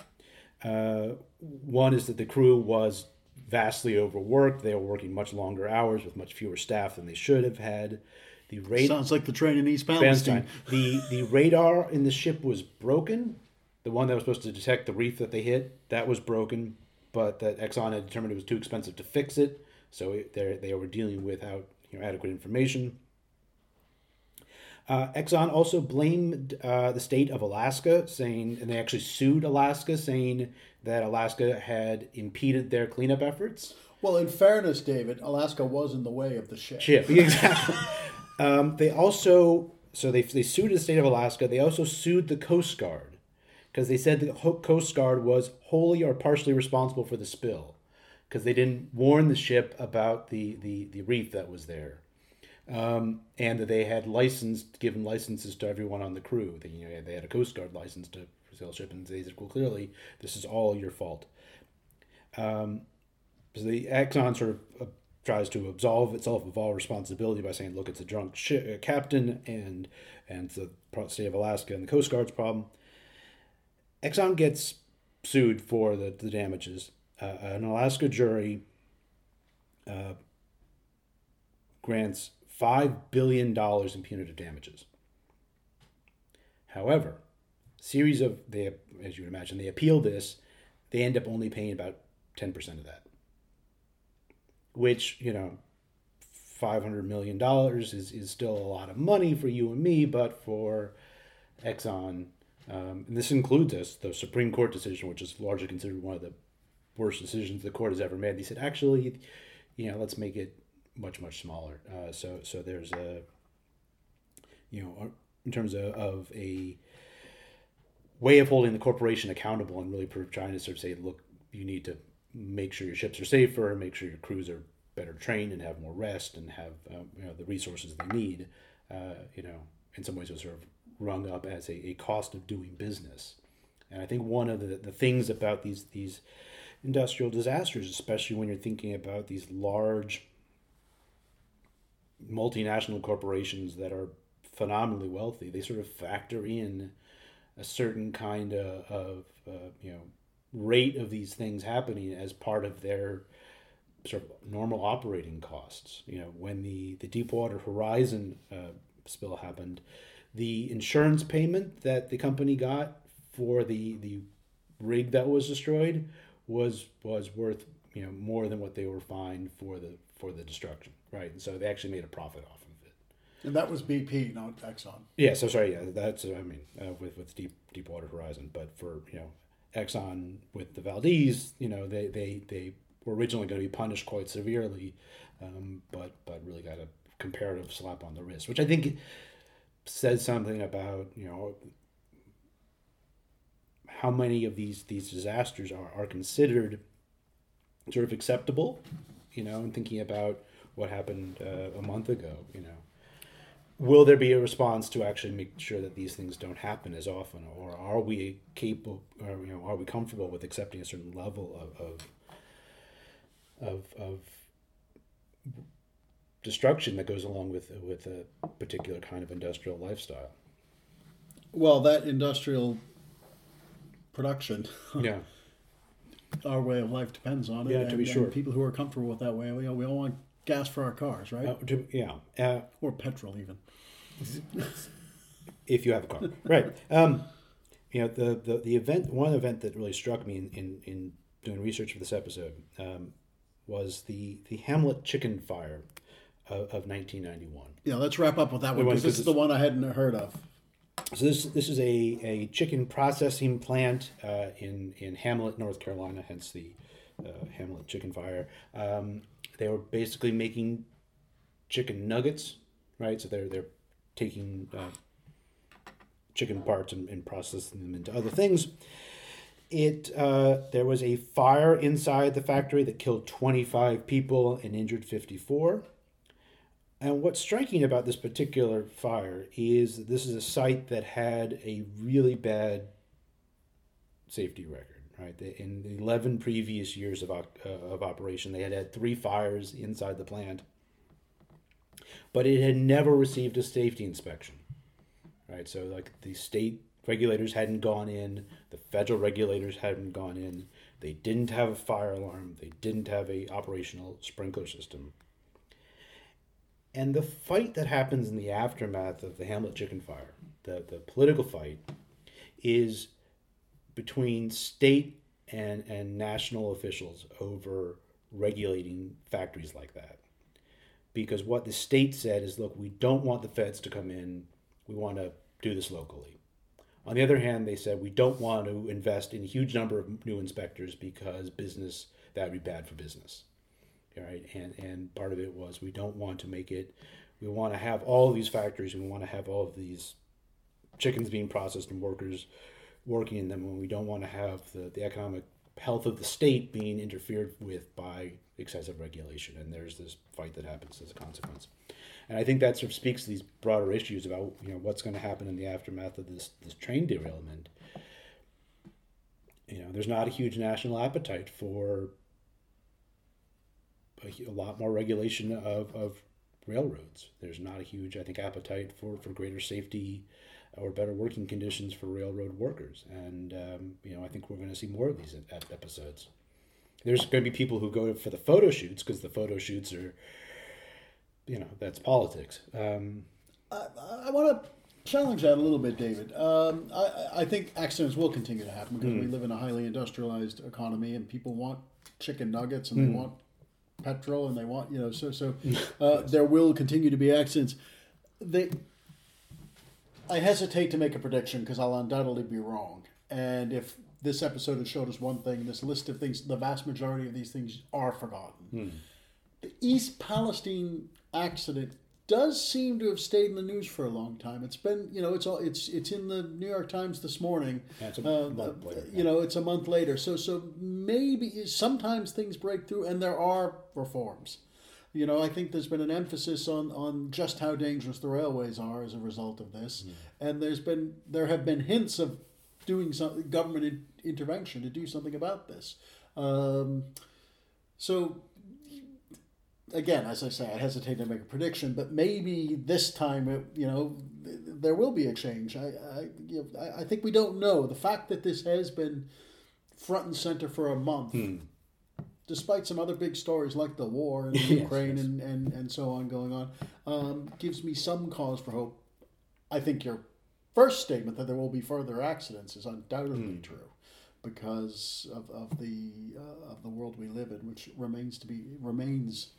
Uh, one is that the crew was vastly overworked. They were working much longer hours with much fewer staff than they should have had. The rate Sounds like the train in East Palestine. The the radar in the ship was broken. The one that was supposed to detect the reef that they hit that was broken, but that Exxon had determined it was too expensive to fix it, so it, they they were dealing without you know adequate information. Uh, Exxon also blamed uh, the state of Alaska, saying, and they actually sued Alaska, saying that Alaska had impeded their cleanup efforts. Well, in fairness, David, Alaska was in the way of the ship. Chip, exactly. um, they also so they they sued the state of Alaska. They also sued the Coast Guard because they said the Coast Guard was wholly or partially responsible for the spill because they didn't warn the ship about the the, the reef that was there. Um, and that they had licensed, given licenses to everyone on the crew. They, you know, they had a Coast Guard license to sail ship, and they said, "Well, clearly, this is all your fault." Um, so the Exxon sort of uh, tries to absolve itself of all responsibility by saying, "Look, it's a drunk shi uh, captain, and and the state of Alaska and the Coast Guard's problem." Exxon gets sued for the, the damages. Uh, an Alaska jury uh, grants five billion dollars in punitive damages. However, series of they, as you would imagine, they appeal this. They end up only paying about ten percent of that which you know, five hundred million dollars is is still a lot of money for you and me, but for Exxon, um, and this includes us, the Supreme Court decision, which is largely considered one of the worst decisions the court has ever made. They said actually, you know, let's make it much much smaller. Uh, so so there's a, you know, in terms of, of a way of holding the corporation accountable and really trying to sort of say, look, you need to make sure your ships are safer, make sure your crews are better trained and have more rest and have um, you know the resources they need. Uh, you know, in some ways, it was sort of rung up as a, a cost of doing business. And I think one of the, the things about these these industrial disasters, especially when you're thinking about these large multinational corporations that are phenomenally wealthy, they sort of factor in a certain kind of, of uh, you know rate of these things happening as part of their sort of normal operating costs. You know, when the the Deepwater Horizon uh, spill happened, the insurance payment that the company got for the the rig that was destroyed was was worth you know more than what they were fined for the for the destruction, right? And so they actually made a profit off of it. And that was BP, not Exxon. Yeah, so sorry. Yeah, that's I mean uh, with with Deep Deepwater Horizon, but for you know Exxon with the Valdez, you know they they they were originally going to be punished quite severely, um, but but really got a comparative slap on the wrist, which I think says something about you know how many of these these disasters are, are considered sort of acceptable, you know, and thinking about what happened uh, a month ago, you know will there be a response to actually make sure that these things don't happen as often, or are we capable, or you know, are we comfortable with accepting a certain level of of of, of destruction that goes along with with a particular kind of industrial lifestyle? Well, that industrial production, Yeah, our way of life depends on it. Yeah, to be sure. People who are comfortable with that way, know, we all want gas for our cars, right? Uh, to- yeah. Uh, Or petrol, even. if you have a car, right? Um, you know, the, the the event. One event that really struck me in in, in doing research for this episode um, was the the Hamlet chicken fire of, of 1991. Yeah, let's wrap up with that one because this is the one I hadn't heard of. So this this is a, a chicken processing plant uh, in in Hamlet, North Carolina. Hence the uh, Hamlet chicken fire. Um, they were basically making chicken nuggets, right? So they're they're taking uh, chicken parts and, and processing them into other things. It uh, there was a fire inside the factory that killed twenty five people and injured fifty four. And what's striking about this particular fire is this is a site that had a really bad safety record. Right, in the eleven previous years of uh, of operation, they had had three fires inside the plant, but it had never received a safety inspection. Right, so like the state regulators hadn't gone in, the federal regulators hadn't gone in. They didn't have a fire alarm. They didn't have a operational sprinkler system. And the fight that happens in the aftermath of the Hamlet chicken fire, the, the political fight, is between state and, and national officials over regulating factories like that. Because what the state said is look, we don't want the feds to come in, we want to do this locally. On the other hand, they said we don't want to invest in a huge number of new inspectors because business that would be bad for business All right, And and part of it was we don't want to make it. We want to have all these factories. We want to have all of these chickens being processed and workers working in them. when we don't want to have the, the economic health of the state being interfered with by excessive regulation. And there's this fight that happens as a consequence. And I think that sort of speaks to these broader issues about you know what's going to happen in the aftermath of this this train derailment. You know, there's not a huge national appetite for a, a lot more regulation of, of railroads. There's not a huge, I think, appetite for, for greater safety or better working conditions for railroad workers. And, um, you know, I think we're going to see more of these ep- ep- episodes. There's going to be people who go for the photo shoots because the photo shoots are, you know, that's politics. Um, I, I want to challenge that a little bit, David. Um, I, I think accidents will continue to happen because we live in a highly industrialized economy, and people want chicken nuggets and they want petrol and they want you know so so uh, there will continue to be accidents. They, I hesitate to make a prediction because I'll undoubtedly be wrong. And if this episode has showed us one thing, this list of things, the vast majority of these things are forgotten. The East Palestine accident does seem to have stayed in the news for a long time. It's been, you know, it's all it's it's in the New York Times this morning. Yeah, Uh, month uh, later, You know, it's a month later. So so maybe sometimes things break through, and there are reforms. You know, I think there's been an emphasis on, on just how dangerous the railways are as a result of this, and there's been there have been hints of doing some government in, intervention to do something about this. Um, so again, as I say, I hesitate to make a prediction, but maybe this time, it, you know, th- there will be a change. I, I, you know, I I think we don't know. The fact that this has been front and center for a month, despite some other big stories like the war in Yes, Ukraine yes. And, and, and so on going on, um, gives me some cause for hope. I think your first statement that there will be further accidents is undoubtedly true because of, of the uh, of the world we live in, which remains to be remains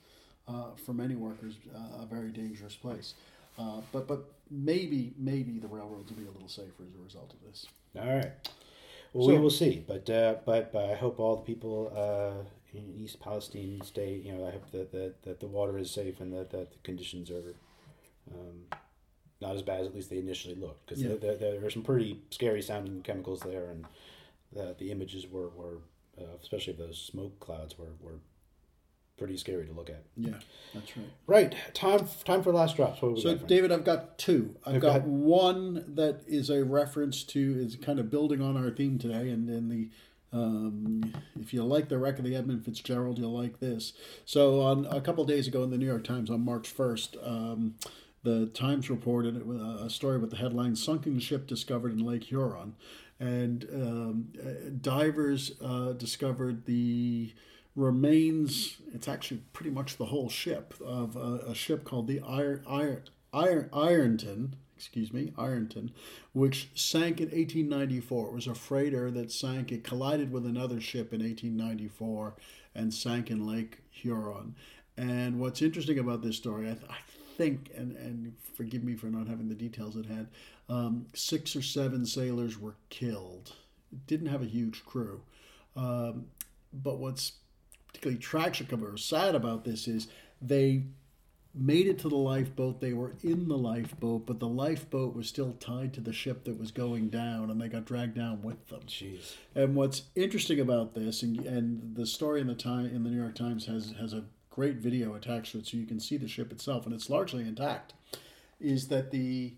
uh, for many workers uh, a very dangerous place. Uh, but but maybe maybe the railroads will be a little safer as a result of this. All right. Well, we will see, but uh, but but I hope all the people uh, East Palestine state. You know, I hope that that, that the water is safe and that, that the conditions are um, not as bad as at least they initially looked. Because Yeah. there, there, there are some pretty scary sounding chemicals there, and the, the images were were uh, especially those smoke clouds were were pretty scary to look at. Yeah, that's right. Right, time time for last drops. So, got, David, I've got two. I've Okay. got one that is a reference to, is kind of building on our theme today, and then the, um, if you like the wreck of the Edmund Fitzgerald, you'll like this. So, on a couple days ago in the New York Times on March first, um, the Times reported a story with the headline "Sunken Ship Discovered in Lake Huron," and um, uh, divers uh, discovered the remains. It's actually pretty much the whole ship of a, a ship called the Iron, Iron, Iron, Ironton. Excuse me, Ironton, which sank in 1894. It was a freighter that sank. It collided with another ship in 1894 and sank in Lake Huron. And what's interesting about this story, I, th- I think, and, and forgive me for not having the details at hand, um, six or seven sailors were killed. It didn't have a huge crew. Um, but what's particularly tragic or sad about this is they made it to the lifeboat. They were in the lifeboat, but the lifeboat was still tied to the ship that was going down, and they got dragged down with them. Jeez. And what's interesting about this, and, and the story in the time in the New York Times has has a great video attached to it, so you can see the ship itself, and it's largely intact. Is that the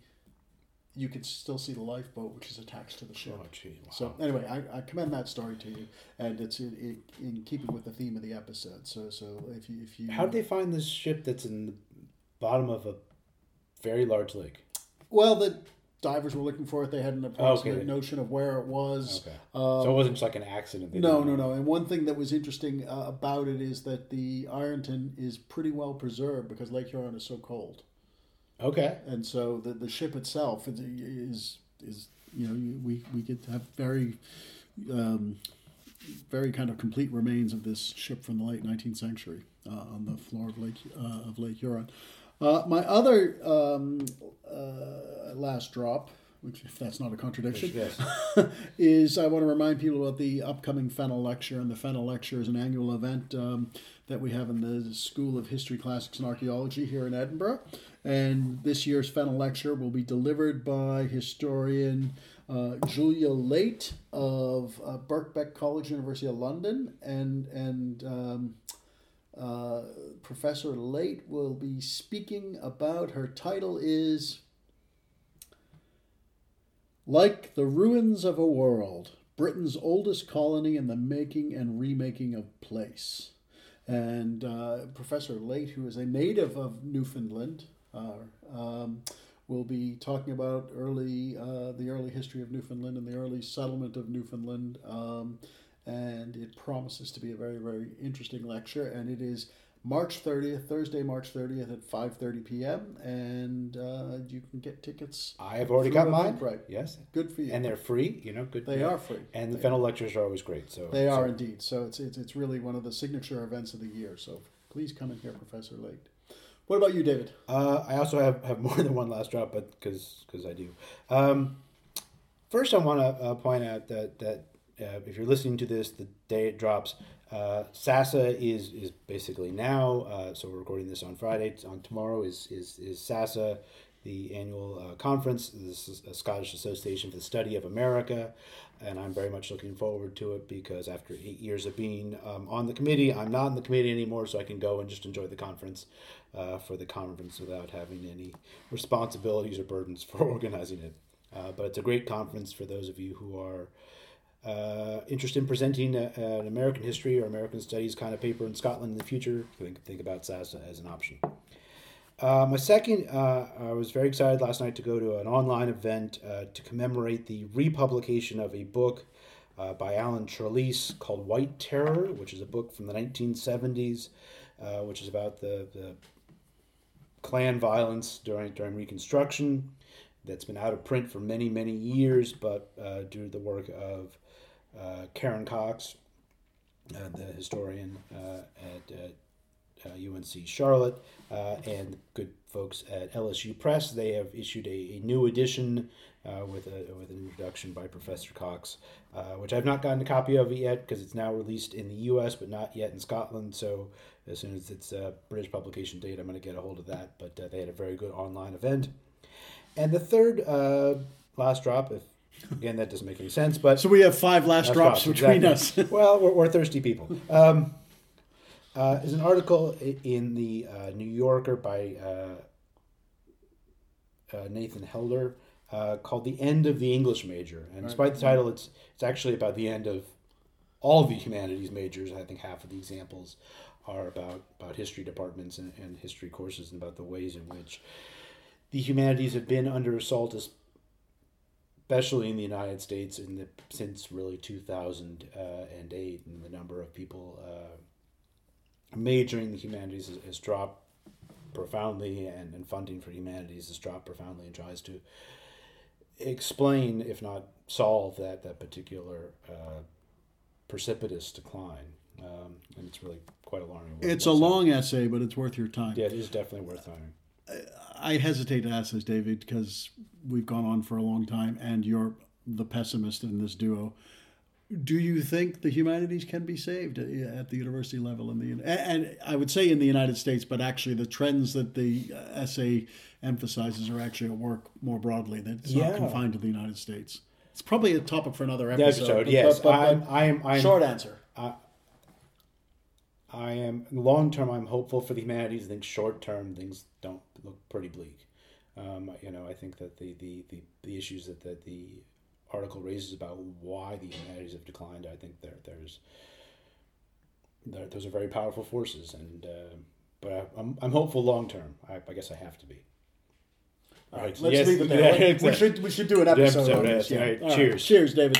you can still see the lifeboat which is attached to the ship. Oh, gee. Wow. So anyway, I, I commend that story to you, and it's in, in, in keeping with the theme of the episode. So so if you if you How did they find this ship that's in the bottom of a very large lake? well the divers were looking for it. They had an approximate Okay. notion of where it was. Okay. Um, so it wasn't just like an accident. they No, no, no. And one thing that was interesting uh, about it is that the Ironton is pretty well preserved because Lake Huron is so cold, Okay. and so the the ship itself is is, is you know we we get to have very. Um, very kind of complete remains of this ship from the late 19th century uh, on the floor of Lake uh, of Lake Huron. Uh, my other um, uh, last drop, which if that's not a contradiction, Yes. is I want to remind people about the upcoming Fennell Lecture. And the Fennell Lecture is an annual event um, that we have in the School of History, Classics, and Archaeology here in Edinburgh. And this year's Fennell Lecture will be delivered by historian uh, Julia Laite of uh, Birkbeck College, University of London, and and um, uh, Professor Laite will be speaking about her title is like the ruins of a world, Britain's oldest colony in the making and remaking of place. And uh, Professor Laite, who is a native of Newfoundland, uh, um, will be talking about early uh, the early history of Newfoundland and the early settlement of Newfoundland. Um, and it promises to be a very very interesting lecture. And it is March 30th, Thursday, March 30th at 5:30 p.m. And uh, you can get tickets. I have already got mine. Eventbrite. Yes. Good for you. And they're free. You know, good. They yeah. are free. And the Fennell lectures are always great. So They so- are indeed. So it's, it's it's really one of the signature events of the year. So please come and hear Professor Laite. What about you, David? Uh, I also have, have more than one last drop, but because I do. Um, first, I want to uh, point out that that uh, if you're listening to this the day it drops, uh, SASA is is basically now. Uh, so we're recording this on Friday. On tomorrow is is is SASA, the annual uh, conference. This is a Scottish Association for the Study of America. And I'm very much looking forward to it because after eight years of being um, on the committee, I'm not in the committee anymore, so I can go and just enjoy the conference uh, for the conference without having any responsibilities or burdens for organizing it. Uh, but it's a great conference for those of you who are uh, interested in presenting a, an American history or American studies kind of paper in Scotland in the future. Think, think about SASA as an option. Uh, my second, uh, I was very excited last night to go to an online event uh, to commemorate the republication of a book uh, by Allen Trelease called White Terror, which is a book from the 1970s, uh, which is about the, the Klan violence during during Reconstruction. That's been out of print for many many years, but uh, due to the work of uh, Karen Cox, uh, the historian uh, at uh, UNC Charlotte, uh, and good folks at LSU Press, they have issued a, a new edition uh, with a with an introduction by Professor Cox, uh, which I've not gotten a copy of yet because it's now released in the U.S. but not yet in Scotland. So as soon as it's uh, British publication date, I'm going to get a hold of that. But uh, they had a very good online event. And the third uh, last drop, if again that doesn't make any sense, but So we have five last drops drops, between exactly. us. well, we're, we're thirsty people. Um, uh, is an article in the uh, New Yorker by uh, uh, Nathan Heller uh, called "The End of the English Major," and despite the title, it's it's actually about the end of all of the humanities majors. I think half of the examples are about about history departments and, and history courses and about the ways in which the humanities have been under assault, especially in the United States, in the since really two thousand and eight, and the number of people uh, majoring in the humanities has, has dropped profoundly, and, and funding for humanities has dropped profoundly, and tries to explain, if not solve, that that particular uh, precipitous decline. Um, and it's really quite alarming. It's a long essay, but it's worth your time. Yeah, it is definitely worth time. I hesitate to ask this, David, because we've gone on for a long time, and you're the pessimist in this duo. Do you think the humanities can be saved at the university level in the and I would say in the United States, but actually the trends that the uh, essay emphasizes are actually at work more broadly. That it's Yeah. not confined to the United States. It's probably a topic for another episode. episode, but- yes. but- but- I'm, I'm, I'm, short answer. I am long term. I'm hopeful for the humanities. I think short term things don't look pretty bleak. Um, you know, I think that the the, the, the issues that, that the article raises about why the humanities have declined. I think there there's there, those are very powerful forces, and uh, but I, I'm I'm hopeful long term. I, I guess I have to be. All right, Let's yes, leave it there. yeah, we should we should do an episode, episode, on this. Yeah. Right, All right. cheers. Cheers, David.